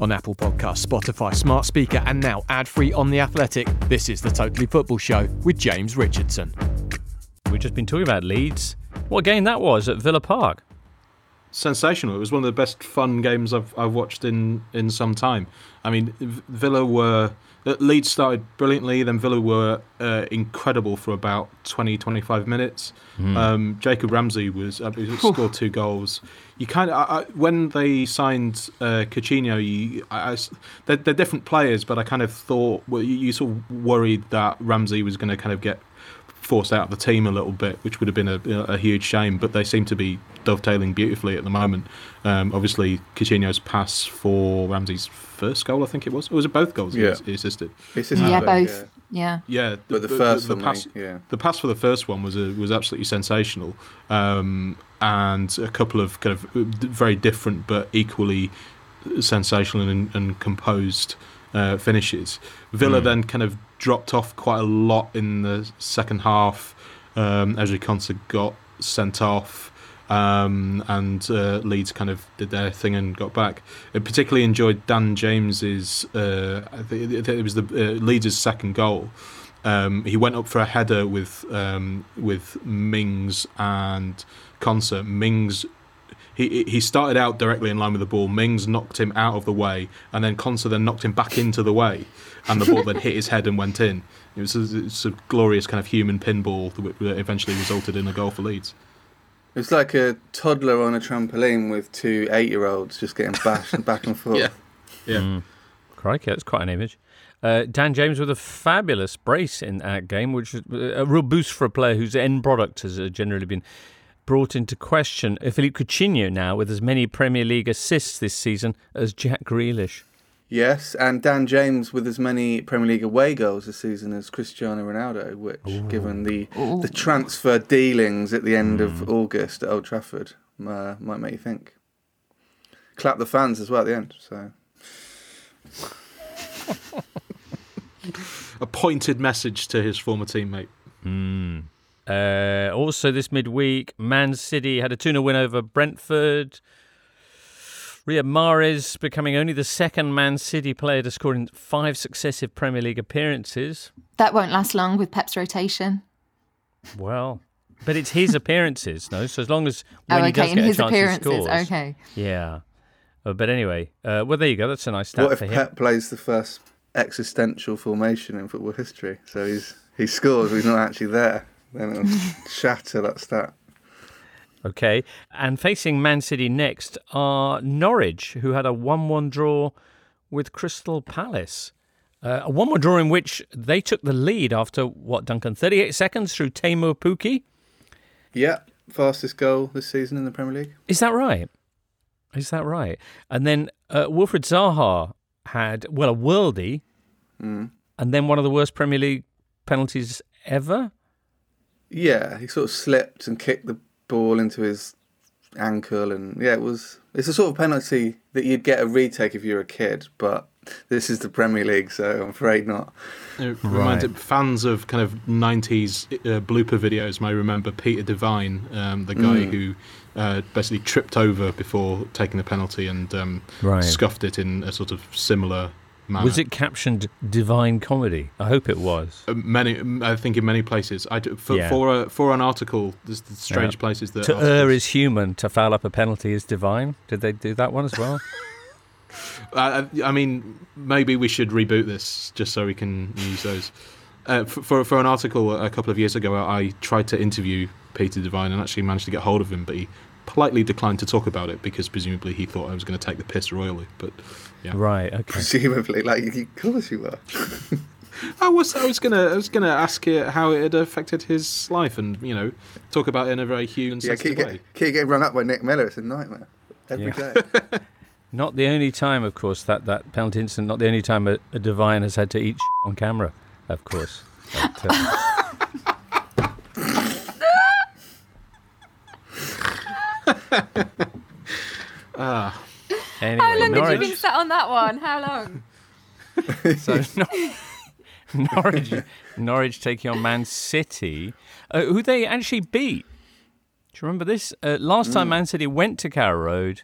On Apple Podcasts, Spotify, Smart Speaker, and now ad free on The Athletic, this is the Totally Football Show with James Richardson. We've just been talking about Leeds. What a game that was at Villa Park. sensational. It was one of the best fun games I've I've watched in in some time. I mean, Villa were Leeds started brilliantly, then Villa were uh, incredible for about 20, 25 minutes. Um, Jacob Ramsey was uh, scored two goals. You kind of when they signed uh, Coutinho, you, I, I they're, they're different players, but I kind of thought well, you, you sort of worried that Ramsey was going to kind of get forced out of the team a little bit, which would have been a, a huge shame. But they seem to be dovetailing beautifully at the moment. Um, obviously, Coutinho's pass for Ramsey's first goal, I think it was. Or was it both goals Yeah. he, he assisted? It's just yeah, like, both. Yeah. Yeah, But the first one, pass, mate, yeah. the pass for the first one was a, was absolutely sensational, um, and a couple of kind of uh, very different but equally sensational and, and composed uh, finishes. Villa then kind of dropped off quite a lot in the second half. Um, Ezri Konsa got sent off. Um, and uh, Leeds kind of did their thing and got back. I particularly enjoyed Dan James's. Uh, I think it was the uh, Leeds' second goal. Um, he went up for a header with um, with Mings and Konsa. Mings he he started out directly in line with the ball. Mings knocked him out of the way, and then Konsa then knocked him back into the way, and the ball then hit his head and went in. It was a, it's a glorious kind of human pinball that that eventually resulted in a goal for Leeds. It's like a toddler on a trampoline with two eight-year-olds just getting bashed back and forth. Yeah. Yeah. Mm. Crikey, that's quite an image. Uh, Dan James with a fabulous brace in that game, which was a real boost for a player whose end product has uh, generally been brought into question. Uh, Philippe Coutinho now with as many Premier League assists this season as Jack Grealish. Yes, and Dan James with as many Premier League away goals this season as Cristiano Ronaldo, which, given the the transfer dealings at the end of August at Old Trafford, uh, might make you think. Clap the fans as well at the end. So A pointed message to his former teammate. Mm. Uh, also, this midweek, Man City had a 2 0 win over Brentford. Riyad Mahrez becoming only the second Man City player to score in five successive Premier League appearances. That won't last long with Pep's rotation. Well, but it's his appearances, no? So as long as when oh, he does in get his a chance, appearances. he scores. Okay. Yeah. Uh, but anyway, uh, well, there you go. That's a nice stat What if for him. Pep plays the first existential formation in football history? So he's he scores, but he's not actually there. Then it'll shatter that stat. Okay. And facing Man City next are Norwich, who had a 1 1 draw with Crystal Palace. Uh, a 1 1 draw in which they took the lead after, what, Duncan? 38 seconds through Teemu Pukki? Yeah, fastest goal this season in the Premier League. Is that right? Is that right? And then uh, Wilfried Zaha had, well, a worldie, Mm. and then one of the worst Premier League penalties ever. Yeah, he sort of slipped and kicked the ball into his ankle, and yeah, it was. It's a sort of penalty that you'd get a retake if you were a kid, but this is the Premier League, so I'm afraid not. It reminded fans of kind of 90s uh, blooper videos may remember Peter Devine, um, the guy Mm. who uh, basically tripped over before taking the penalty and um, Right. scuffed it in a sort of similar manner. Was it captioned Divine Comedy? I hope it was. Uh, Many, I think in many places. I do, for, Yeah. for, a, for an article, there's the strange Yeah. places that to articles- err is human, to foul up a penalty is divine. Did they do that one as well? I, I I mean, maybe we should reboot this just so we can use those. Uh, for for an article a couple of years ago, I tried to interview Peter Devine and actually managed to get hold of him, but he politely declined to talk about it because presumably he thought I was going to take the piss royally. But yeah, right, okay. Presumably, like, of course you were. I was I was gonna I was gonna ask it how it had affected his life and you know talk about it in a very human Yeah, sensitive keep, way. get, keep getting run up by Nick Miller. It's a nightmare every Yeah. day. Not the only time, of course, that, that penalty incident, not the only time a, a divine has had to eat on camera, of course. But, uh, Ah, anyway, How long have you been sat on that one? How long? so Nor- Norwich, Norwich taking on Man City, uh, who they actually beat. Do you remember this? Uh, last time Man City went to Carrow Road,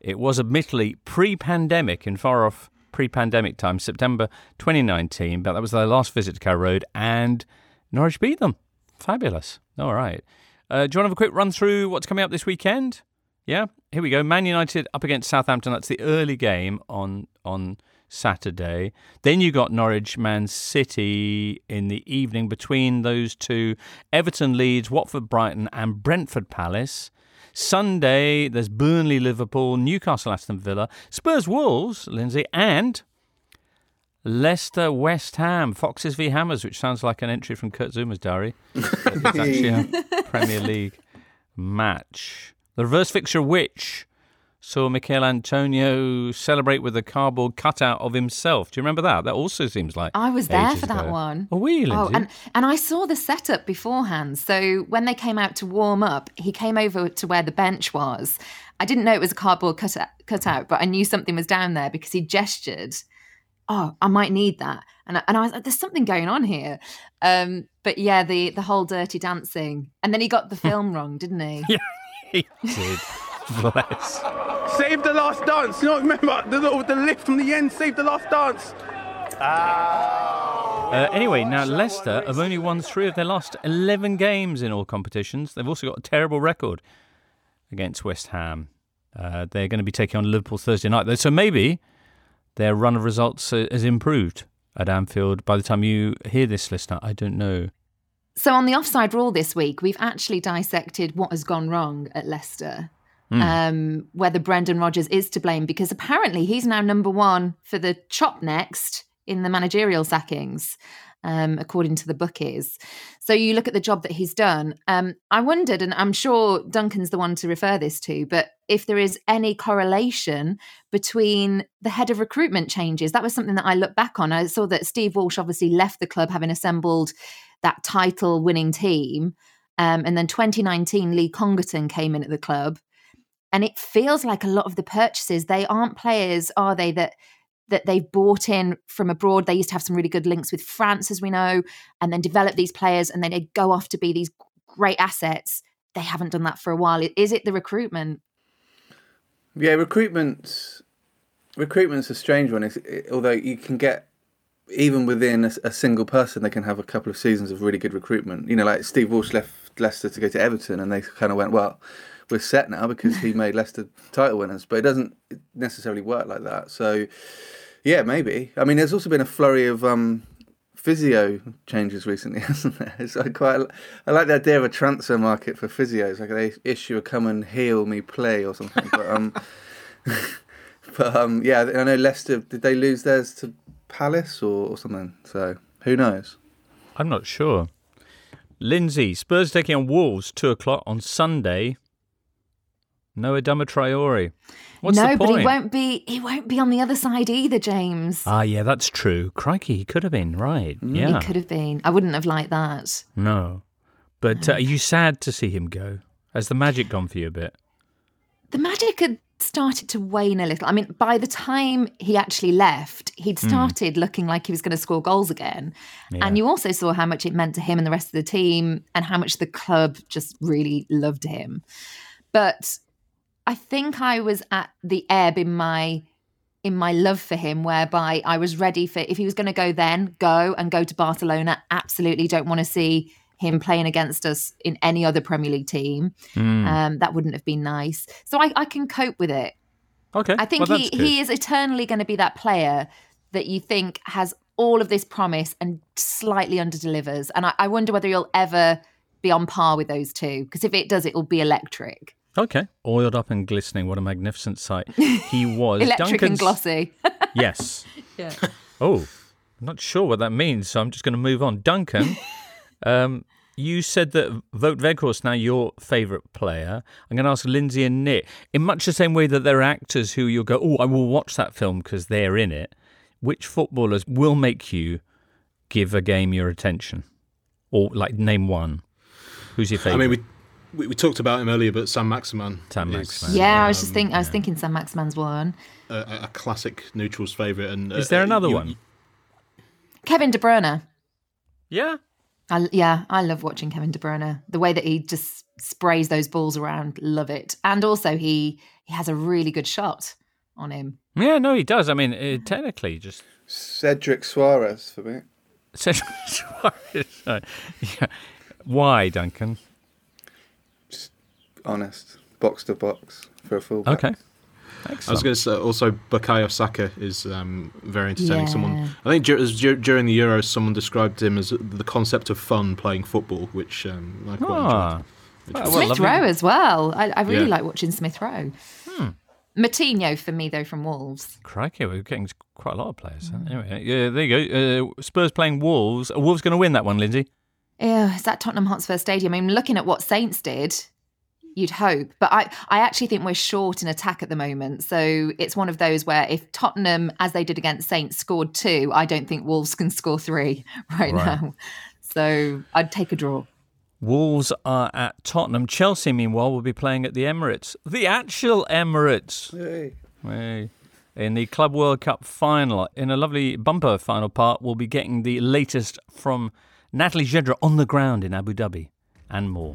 it was admittedly pre-pandemic, in far off pre-pandemic time, September 2019. But that was their last visit to Carrow Road, and Norwich beat them. Fabulous. All right. Uh, do you want to have a quick run through what's coming up this weekend? Yeah, here we go. Man United up against Southampton. That's the early game on on Saturday. Then you got Norwich, Man City in the evening between those two. Everton, Leeds, Watford, Brighton, and Brentford Palace. Sunday, there's Burnley, Liverpool, Newcastle, Aston Villa, Spurs, Wolves, Lindsay, and Leicester, West Ham, Foxes v Hammers, which sounds like an entry from Kurt Zouma's diary. It's actually a Premier League match. The reverse fixture, which saw Michael Antonio celebrate with a cardboard cutout of himself. Do you remember that? That also seems like I was there for that ago. one. Oh, you, Oh, and, and I saw the setup beforehand. So when they came out to warm up, he came over to where the bench was. I didn't know it was a cardboard cutout, cutout but I knew something was down there because he gestured. Oh, I might need that, and I, and I was like, "There's something going on here." Um, but yeah, the the whole dirty dancing, and then he got the film wrong, didn't he? Yeah, did. Bless. Save the last dance. You know, remember the little the lift from the end. Save the last dance. Uh, anyway, now Leicester have only won three of their last 11 games in all competitions. They've also got a terrible record against West Ham. Uh, they're going to be taking on Liverpool Thursday night, though, so maybe their run of results uh, has improved at Anfield by the time you hear this, listener. I don't know. So on the offside rule this week, we've actually dissected what has gone wrong at Leicester. Hmm. Um, whether Brendan Rodgers is to blame because apparently he's now number one for the chop next in the managerial sackings, um, according to the bookies. So you look at the job that he's done. Um, I wondered, and I'm sure Duncan's the one to refer this to, but if there is any correlation between the head of recruitment changes. That was something that I looked back on. I saw that Steve Walsh obviously left the club having assembled that title winning team. Um, and then 2019, Lee Congerton came in at the club. And it feels like a lot of the purchases, they aren't players, are they, that that they've bought in from abroad. They used to have some really good links with France, as we know, and then develop these players and then they go off to be these great assets. They haven't done that for a while. Is it the recruitment? Yeah, recruitment. Recruitment's a strange one. It's, it, although you can get even within a, a, single person, they can have a couple of seasons of really good recruitment. You know, like Steve Walsh left Leicester to go to Everton, and they kind of went, "Well, we're set now because he made Leicester title winners." But it doesn't necessarily work like that. So, yeah, maybe. I mean, there's also been a flurry of um, physio changes recently, hasn't there? It's like quite. I like the idea of a transfer market for physios. Like they issue a "come and heal me" play or something. But um, but um, yeah, I know Leicester. Did they lose theirs to Palace or, or something? So who knows? I'm not sure. Lindsay, Spurs taking on Wolves two o'clock on Sunday. No Adama Traore. What's no, the but he won't be. He won't be on the other side either, James. Ah, yeah, that's true. Crikey, he could have been right. Yeah, He could have been. I wouldn't have liked that. no, but uh, are you sad to see him go? Has the magic gone for you a bit? The magic had started to wane a little. I mean, by the time he actually left, he'd Hmm. started looking like he was going to score goals again. And you also saw how much it meant to him and the rest of the team and how much the club just really loved him. But I think I was at the ebb in my in my love for him whereby I was ready for if he was going to go then, go and go to Barcelona. Absolutely don't want to see him playing against us in any other Premier League team. Hmm. Um, that wouldn't have been nice. So I, I can cope with it. Okay, I think well, he, he is eternally going to be that player that you think has all of this promise and slightly underdelivers. And I, I wonder whether he'll ever be on par with those two. Because if it does, it will be electric. Okay, oiled up and glistening. What a magnificent sight he was. electric and glossy. Yes. yeah. Oh, I'm not sure what that means, so I'm just going to move on. Duncan, um, you said that Wout Weghorst now your favourite player. I'm going to ask Lindsay and Nick, in much the same way that there are actors who you'll go, oh, I will watch that film because they're in it. Which footballers will make you give a game your attention? Or, like, name one. Who's your favourite? I mean, we, we we talked about him earlier, but Saint-Maximin. Sam is, Maximan. Yeah, I was just um, think I was thinking Saint-Maximin's one. a, a classic neutrals favourite. And Is uh, there another you- one? Kevin De Bruyne. Yeah. I, yeah, I love watching Kevin De Bruyne. The way that he just sprays those balls around, love it. And also, he he has a really good shot on him. Yeah, no, he does. I mean, uh, technically, just Cedric Soares for me. Cedric Soares. Right. Yeah. Why, Duncan? Just honest, box to box for a fullback. Okay. I was going to say also Bukayo Saka is um, very entertaining. Yeah. Someone I think dur- dur- during the Euros, someone described him as the concept of fun playing football, which um, I quite Ah. enjoyed. Well, well, Smith lovely. Rowe as well. I, I really Yeah. like watching Smith Rowe. Hmm. Moutinho for me though from Wolves. Crikey, we're getting quite a lot of players. huh? Anyway, yeah, there you go. Uh, Spurs playing Wolves. Are Wolves going to win that one, Lindsay? Yeah, is that Tottenham Hotspur Stadium? I mean, looking at what Saints did, you'd hope. But I, I actually think we're short in attack at the moment. So it's one of those where if Tottenham, as they did against Saints, scored two, I don't think Wolves can score three right, Right. now. So I'd take a draw. Wolves are at Tottenham. Chelsea, meanwhile, will be playing at the Emirates. The actual Emirates. Hey. In the Club World Cup final, in a lovely bumper final part, we'll be getting the latest from Natalie Gedra on the ground in Abu Dhabi and more.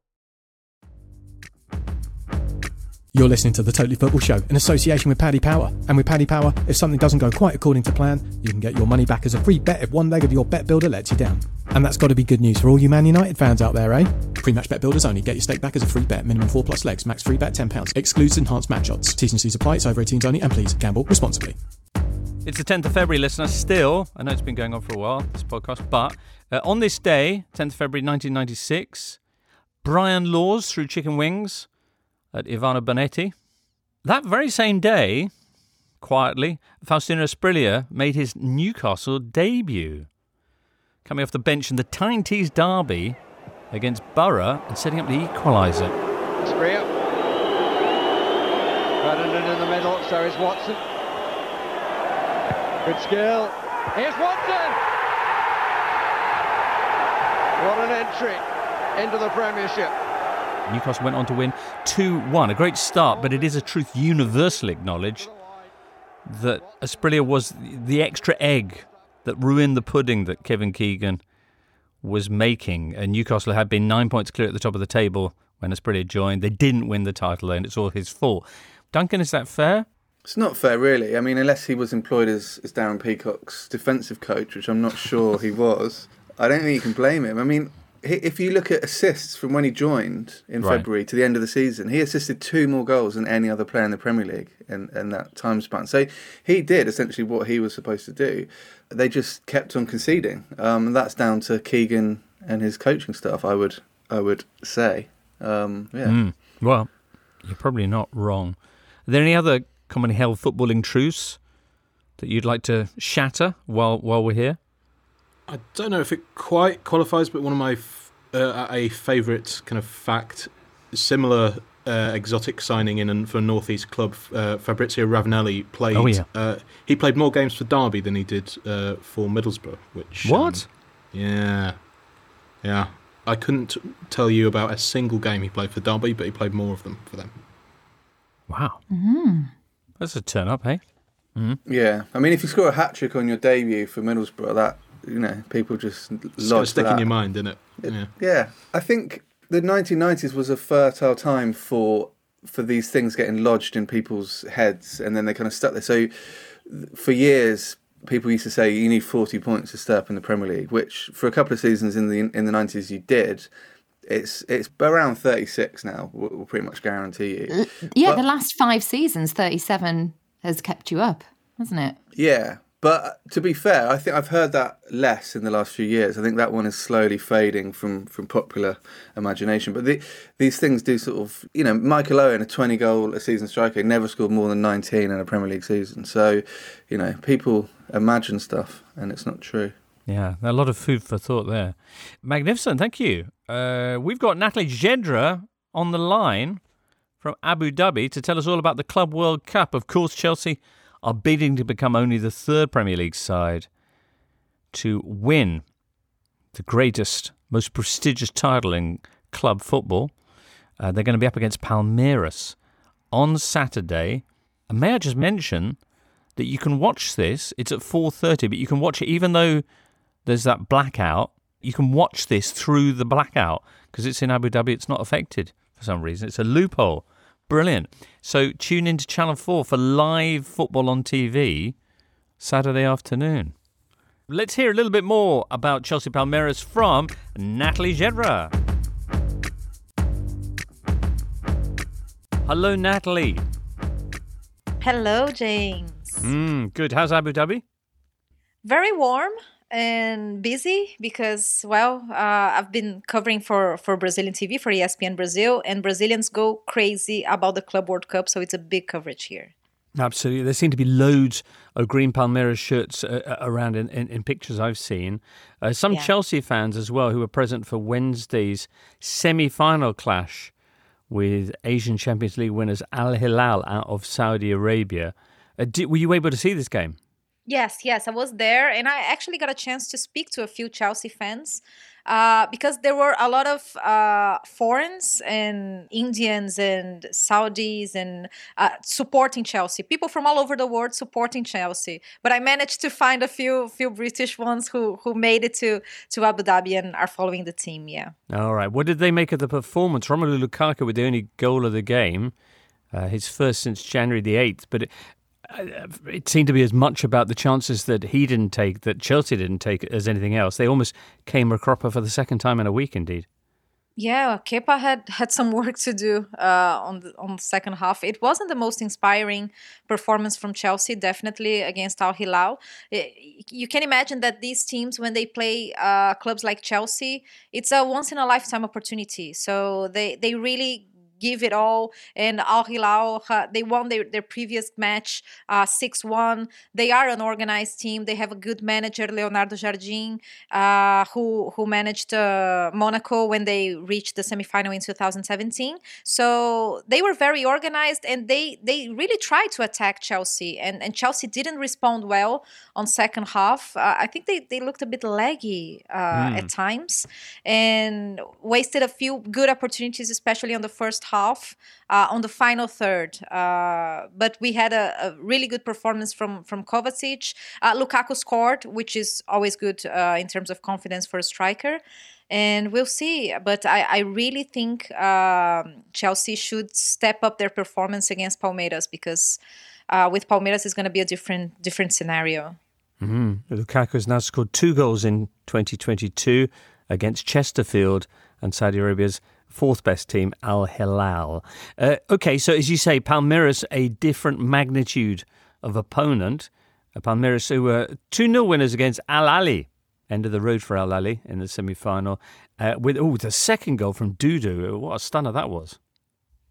You're listening to the Totally Football Show in association with Paddy Power. And with Paddy Power, if something doesn't go quite according to plan, you can get your money back as a free bet if one leg of your bet builder lets you down. And that's got to be good news for all you Man United fans out there, eh? Pre-match bet builders only. Get your stake back as a free bet. Minimum four plus legs. Max free bet £10. Excludes enhanced match odds. T's and C's apply. It's over 18s only. And please gamble responsibly. It's the 10th of February, listener. Still, I know it's been going on for a while, this podcast, but uh, on this day, 10th of February 1996, Brian Laws threw chicken wings at Ivano Bonetti. That very same day, quietly, Faustino Asprilla made his Newcastle debut, coming off the bench in the Tyne Tees derby against Boro and setting up the equaliser. Asprilla. Ferdinand in the middle, so is Watson. Good skill. Here's Watson! What an entry into the Premiership. Newcastle went on to win 2 1. A great start, but it is a truth universally acknowledged that Asprilla was the extra egg that ruined the pudding that Kevin Keegan was making. And Newcastle had been nine points clear at the top of the table when Asprilla joined. They didn't win the title, and it's all his fault. Duncan, is that fair? It's not fair, really. I mean, unless he was employed as, as Darren Peacock's defensive coach, which I'm not sure he was, I don't think you can blame him. I mean, if you look at assists from when he joined in Right. February to the end of the season, he assisted two more goals than any other player in the Premier League in, in that time span. So he did essentially what he was supposed to do. They just kept on conceding, um, and that's down to Keegan and his coaching staff. I would, I would say, um, yeah. Mm. Well, you're probably not wrong. Are there any other commonly held footballing truths that you'd like to shatter while while we're here? I don't know if it quite qualifies, but one of my f- uh, a favourite kind of fact, similar uh, exotic signing in and for a northeast club, uh, Fabrizio Ravanelli played. Oh, yeah. uh, he played more games for Derby than he did uh, for Middlesbrough. Which What? um, yeah, yeah. I couldn't tell you about a single game he played for Derby, but he played more of them for them. Wow, Mm. that's a turn up, hey? Mm. Yeah, I mean, if you score a hat trick on your debut for Middlesbrough, that you know, people just It's lodge stick that. in your mind, isn't it? Yeah. Yeah, I think the 1990s was a fertile time for for these things getting lodged in people's heads, and then they kind of stuck there. So, for years, people used to say you need 40 points to stay up in the Premier League, which for a couple of seasons in the in the 90s you did. It's it's around 36 now. We'll, we'll pretty much guarantee you. Yeah, But- the last five seasons, 37 has kept you up, hasn't it? Yeah, but to be fair, I think I've heard that less in the last few years. I think that one is slowly fading from from popular imagination. But the, these things do sort of, you know, Michael Owen, a twenty goal a season striker, never scored more than nineteen in a Premier League season. So, you know, people imagine stuff, and it's not true. Yeah, a lot of food for thought there. Magnificent, thank you. Uh, we've got Natalie Gedra on the line from Abu Dhabi to tell us all about the Club World Cup. Of course, Chelsea are bidding to become only the third Premier League side to win the greatest, most prestigious title in club football. Uh, they're going to be up against Palmeiras on Saturday. And may I just mention that you can watch this? It's at 4:30, but you can watch it even though there's that blackout. You can watch this through the blackout because it's in Abu Dhabi. It's not affected for some reason. It's a loophole. Brilliant. So tune into Channel 4 for live football on TV Saturday afternoon. Let's hear a little bit more about Chelsea Palmeiras from Natalie Gedra. Hello, Natalie. Hello, James. Mm, good. How's Abu Dhabi? Very warm and busy because, well, uh, I've been covering for, for Brazilian TV, for ESPN Brazil, and Brazilians go crazy about the Club World Cup, so it's a big coverage here. Absolutely. There seem to be loads of green Palmeiras shirts uh, uh, around in, in, in pictures I've seen. Uh, some Yeah. Chelsea fans as well who were present for Wednesday's semi final clash with Asian Champions League winners Al Hilal out of Saudi Arabia. Uh, di were you able to see this game? Yes, yes, I was there, and I actually got a chance to speak to a few Chelsea fans uh, because there were a lot of uh, foreigners and Indians and Saudis and uh, supporting Chelsea. People from all over the world supporting Chelsea. But I managed to find a few few British ones who who made it to to Abu Dhabi and are following the team. Yeah. All right. What did they make of the performance? Romelu Lukaku with the only goal of the game, uh, his first since January the 8th. But it, uh, seemed to be as much about the chances that he didn't take, that Chelsea didn't take, as anything else. They almost came a cropper for the second time in a week, indeed. Yeah, Kepa had had some work to do uh, on the on the second half. It wasn't the most inspiring performance from Chelsea, definitely against Al Hilal. You can imagine that these teams, when they play uh, clubs like Chelsea, it's a once in a lifetime opportunity. So they they really give it all. And Al Hilal, uh, they won their, their previous match uh, 6 1. They are an organized team. They have a good manager, Leonardo Jardim, uh, who, who managed uh, Monaco when they reached the semifinal in 2017. So they were very organized and they, they really tried to attack Chelsea. And, and Chelsea didn't respond well on second half. Uh, I think they, they looked a bit laggy mm. at times and wasted a few good opportunities, especially on the first half uh, on the final third. Uh, but we had a, a, really good performance from from Kovacic. Uh, Lukaku scored, which is always good uh, in terms of confidence for a striker. And we'll see. But I, I really think um, Chelsea should step up their performance against Palmeiras because uh, with Palmeiras it's going to be a different different scenario. Mm-hmm. Lukaku has now scored two goals in 2022 against Chesterfield and Saudi Arabia's fourth best team, Al Hilal. Uh, okay, so as you say, Palmeiras, a different magnitude of opponent. Uh, Palmeiras, who were 2 0 winners against Al Ahly. End of the road for Al Ahly in the semi final. Uh, with oh, the second goal from Dudu. What a stunner that was.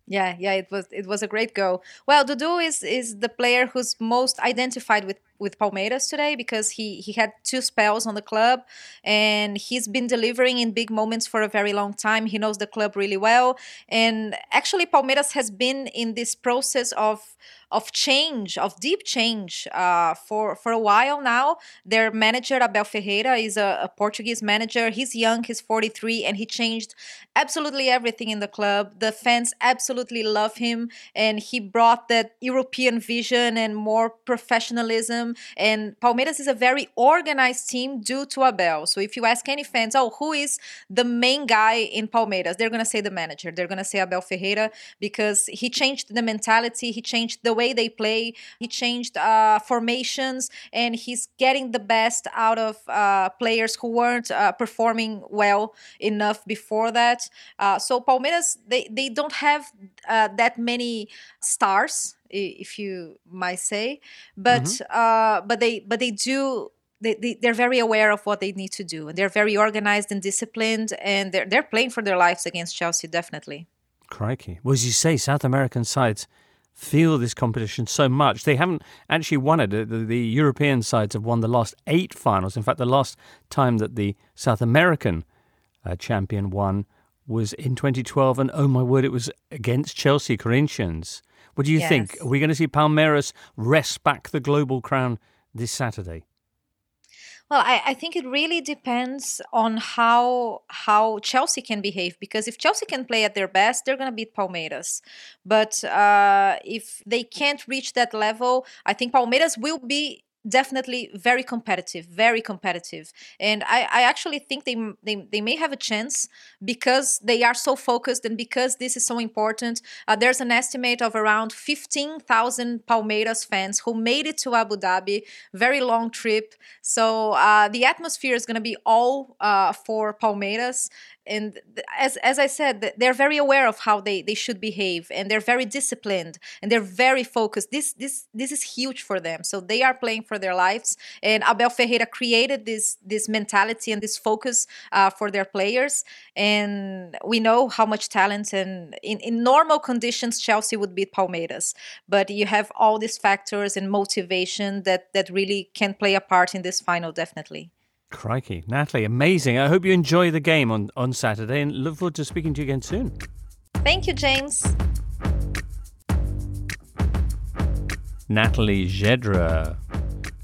Yeah, yeah, it was it was a great goal. Well, Dudu is is the player who's most identified with with Palmeiras today because he he had two spells on the club and he's been delivering in big moments for a very long time. He knows the club really well and actually Palmeiras has been in this process of of change, of deep change uh, for for a while now. Their manager Abel Ferreira is a, a, Portuguese manager. He's young, he's 43, and he changed absolutely everything in the club. The fans absolutely love him, and he brought that European vision and more professionalism. And Palmeiras is a very organized team due to Abel. So if you ask any fans, oh, who is the main guy in Palmeiras? They're gonna say the manager. They're gonna say Abel Ferreira because he changed the mentality. He changed the way they play. He changed uh, formations and he's getting the best out of uh, players who weren't uh, performing well enough before that. Uh, so Palmeiras, they, they don't have uh, that many stars, if you might say, but mm-hmm. but they but they do they, they, they're very aware of what they need to do and they're very organized and disciplined and they're, they're playing for their lives against chelsea definitely crikey well as you say south american sides feel this competition so much. They haven't actually won it. The, the, European sides have won the last eight finals. In fact, the last time that the South American uh, champion won was in 2012, and oh my word, it was against Chelsea Corinthians. What do you yes. think? Are we going to see Palmeiras wrest back the global crown this Saturday? Well, I, I think it really depends on how how Chelsea can behave because if Chelsea can play at their best, they're going to beat Palmeiras. But uh, if they can't reach that level, I think Palmeiras will be definitely very competitive very competitive. And i, I actually think they, they they may have a chance because they are so focused and because this is so important. Uh, there's an estimate of around 15000 palmeiras fans who made it to abu dhabi. Very long trip. So uh, the atmosphere is going to be all uh, for palmeiras and as as I said, they're very aware of how they they should behave, and they're very disciplined, and they're very focused. This this this is huge for them. So they are playing for their lives, and Abel Ferreira created this this mentality and this focus uh, for their players. And we know how much talent and in in normal conditions Chelsea would beat Palmeiras, but you have all these factors and motivation that that really can play a part in this final, definitely. Crikey. Natalie, amazing. I hope you enjoy the game on, on Saturday and look forward to speaking to you again soon. Thank you, James. Natalie Gedra.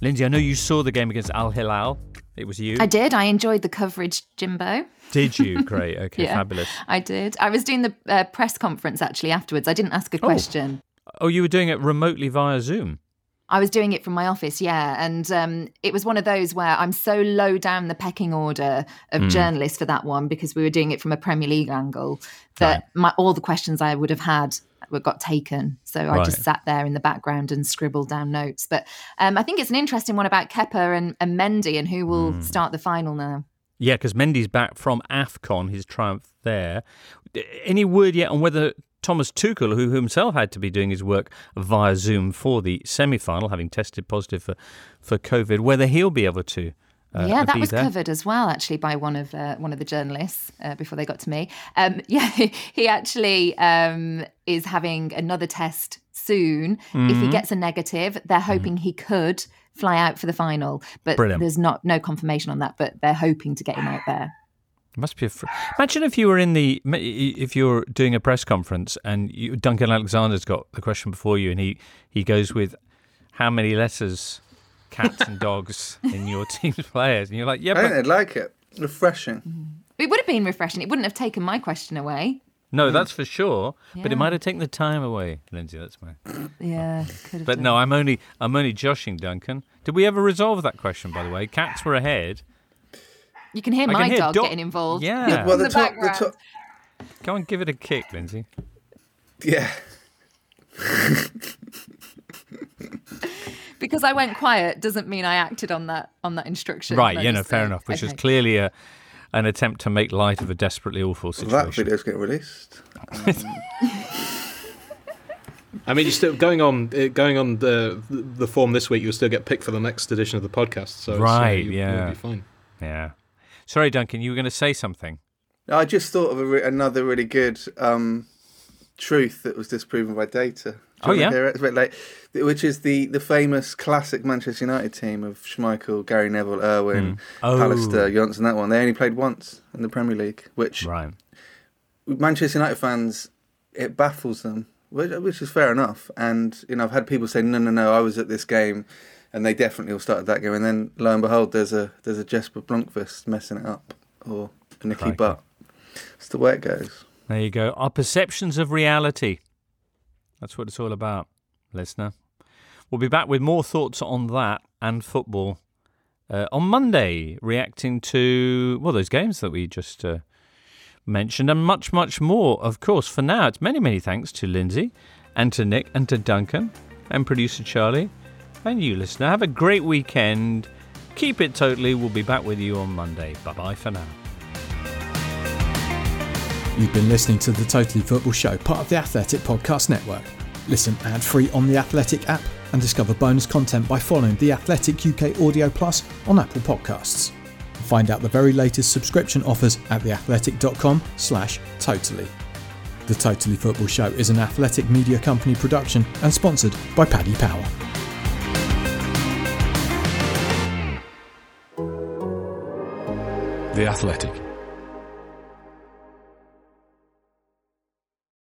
Lindsay, I know you saw the game against Al Hilal. It was you. I did. I enjoyed the coverage, Jimbo. Did you? Great. Okay, yeah, fabulous. I did. I was doing the uh, press conference actually afterwards. I didn't ask a question. Oh. oh, you were doing it remotely via Zoom? I was doing it from my office, yeah. And um, it was one of those where I'm so low down the pecking order of mm. journalists for that one because we were doing it from a Premier League angle that right. my, all the questions I would have had were, got taken. So I just sat there in the background and scribbled down notes. But um, I think it's an interesting one about Kepa and, and Mendy and who will mm. start the final now. Yeah, because Mendy's back from AFCON, his triumph there. Any word yet on whether Thomas Tuchel, who himself had to be doing his work via Zoom for the semi final, having tested positive for, for COVID, whether he'll be able to? Uh, yeah, that was there? covered as well, actually, by one of uh, one of the journalists uh, before they got to me. Um, yeah, he actually um, is having another test soon. If he Mhm. gets a negative, they're hoping he could fly out for the final, but Brilliant. there's not no confirmation on that. But they're hoping to get him out there. It must be a. Fr- Imagine if you were in the if you're doing a press conference and you, Duncan Alexander's got the question before you, and he he goes with how many letters, cats and dogs in your team's players, and you're like, yeah, I think but they'd like it. Refreshing. Mm-hmm. It would have been refreshing. It wouldn't have taken my question away. no, mm. that's for sure. But it might have taken the time away, Lindsay. That's my. Yeah, could have. But done. no, I'm only I'm only joshing Duncan. Did we ever resolve that question? By the way, cats were ahead. You can hear I can my hear dog dog- getting involved. Yeah. Well, the the top, the top, Go and give it a kick, Lindsay. yeah. because I went quiet doesn't mean I acted on that on that instruction. Right, I yeah, no, fair enough. Which is clearly a an attempt to make light of a desperately awful situation. Well, that video's getting released. I mean, you're still going on uh, going on the the form this week. You'll still get picked for the next edition of the podcast. So it's, uh, Right, you- yeah. you'll be fine. Yeah. Sorry, Duncan, you were going to say something. I just thought of a re- another really good um, truth that was disproven by data. Oh, yeah? it? A bit late. Which is the, the famous classic Manchester United team of Schmeichel, Gary Neville, Irwin, Mm. Oh. Pallister, Johnsen. That one. They only played once in the Premier League, which Right. Manchester United fans it baffles them, which, which is fair enough. And you know, I've had people say, "No, no, no, I was at this game," and they definitely all started that game. And then lo and behold, there's a there's a Jesper Blomqvist messing it up, or a Nicky Crikey. Butt. It's the way it goes. There you go. Our perceptions of reality. That's what it's all about, listener. We'll be back with more thoughts on that and football uh, on Monday, reacting to, well, those games that we just uh, mentioned and much, much more, of course. For now, it's many, many thanks to Lindsay and to Nick and to Duncan and producer Charlie and you, listener. Have a great weekend. Keep it totally. We'll be back with you on Monday. Bye bye for now. You've been listening to the Totally Football Show, part of the Athletic Podcast Network. Listen ad free on the Athletic app and discover bonus content by following the Athletic UK Audio Plus on Apple Podcasts. Find out the very latest subscription offers at theathletic.com slash totally. The Totally Football Show is an athletic media company production and sponsored by Paddy Power. The Athletic.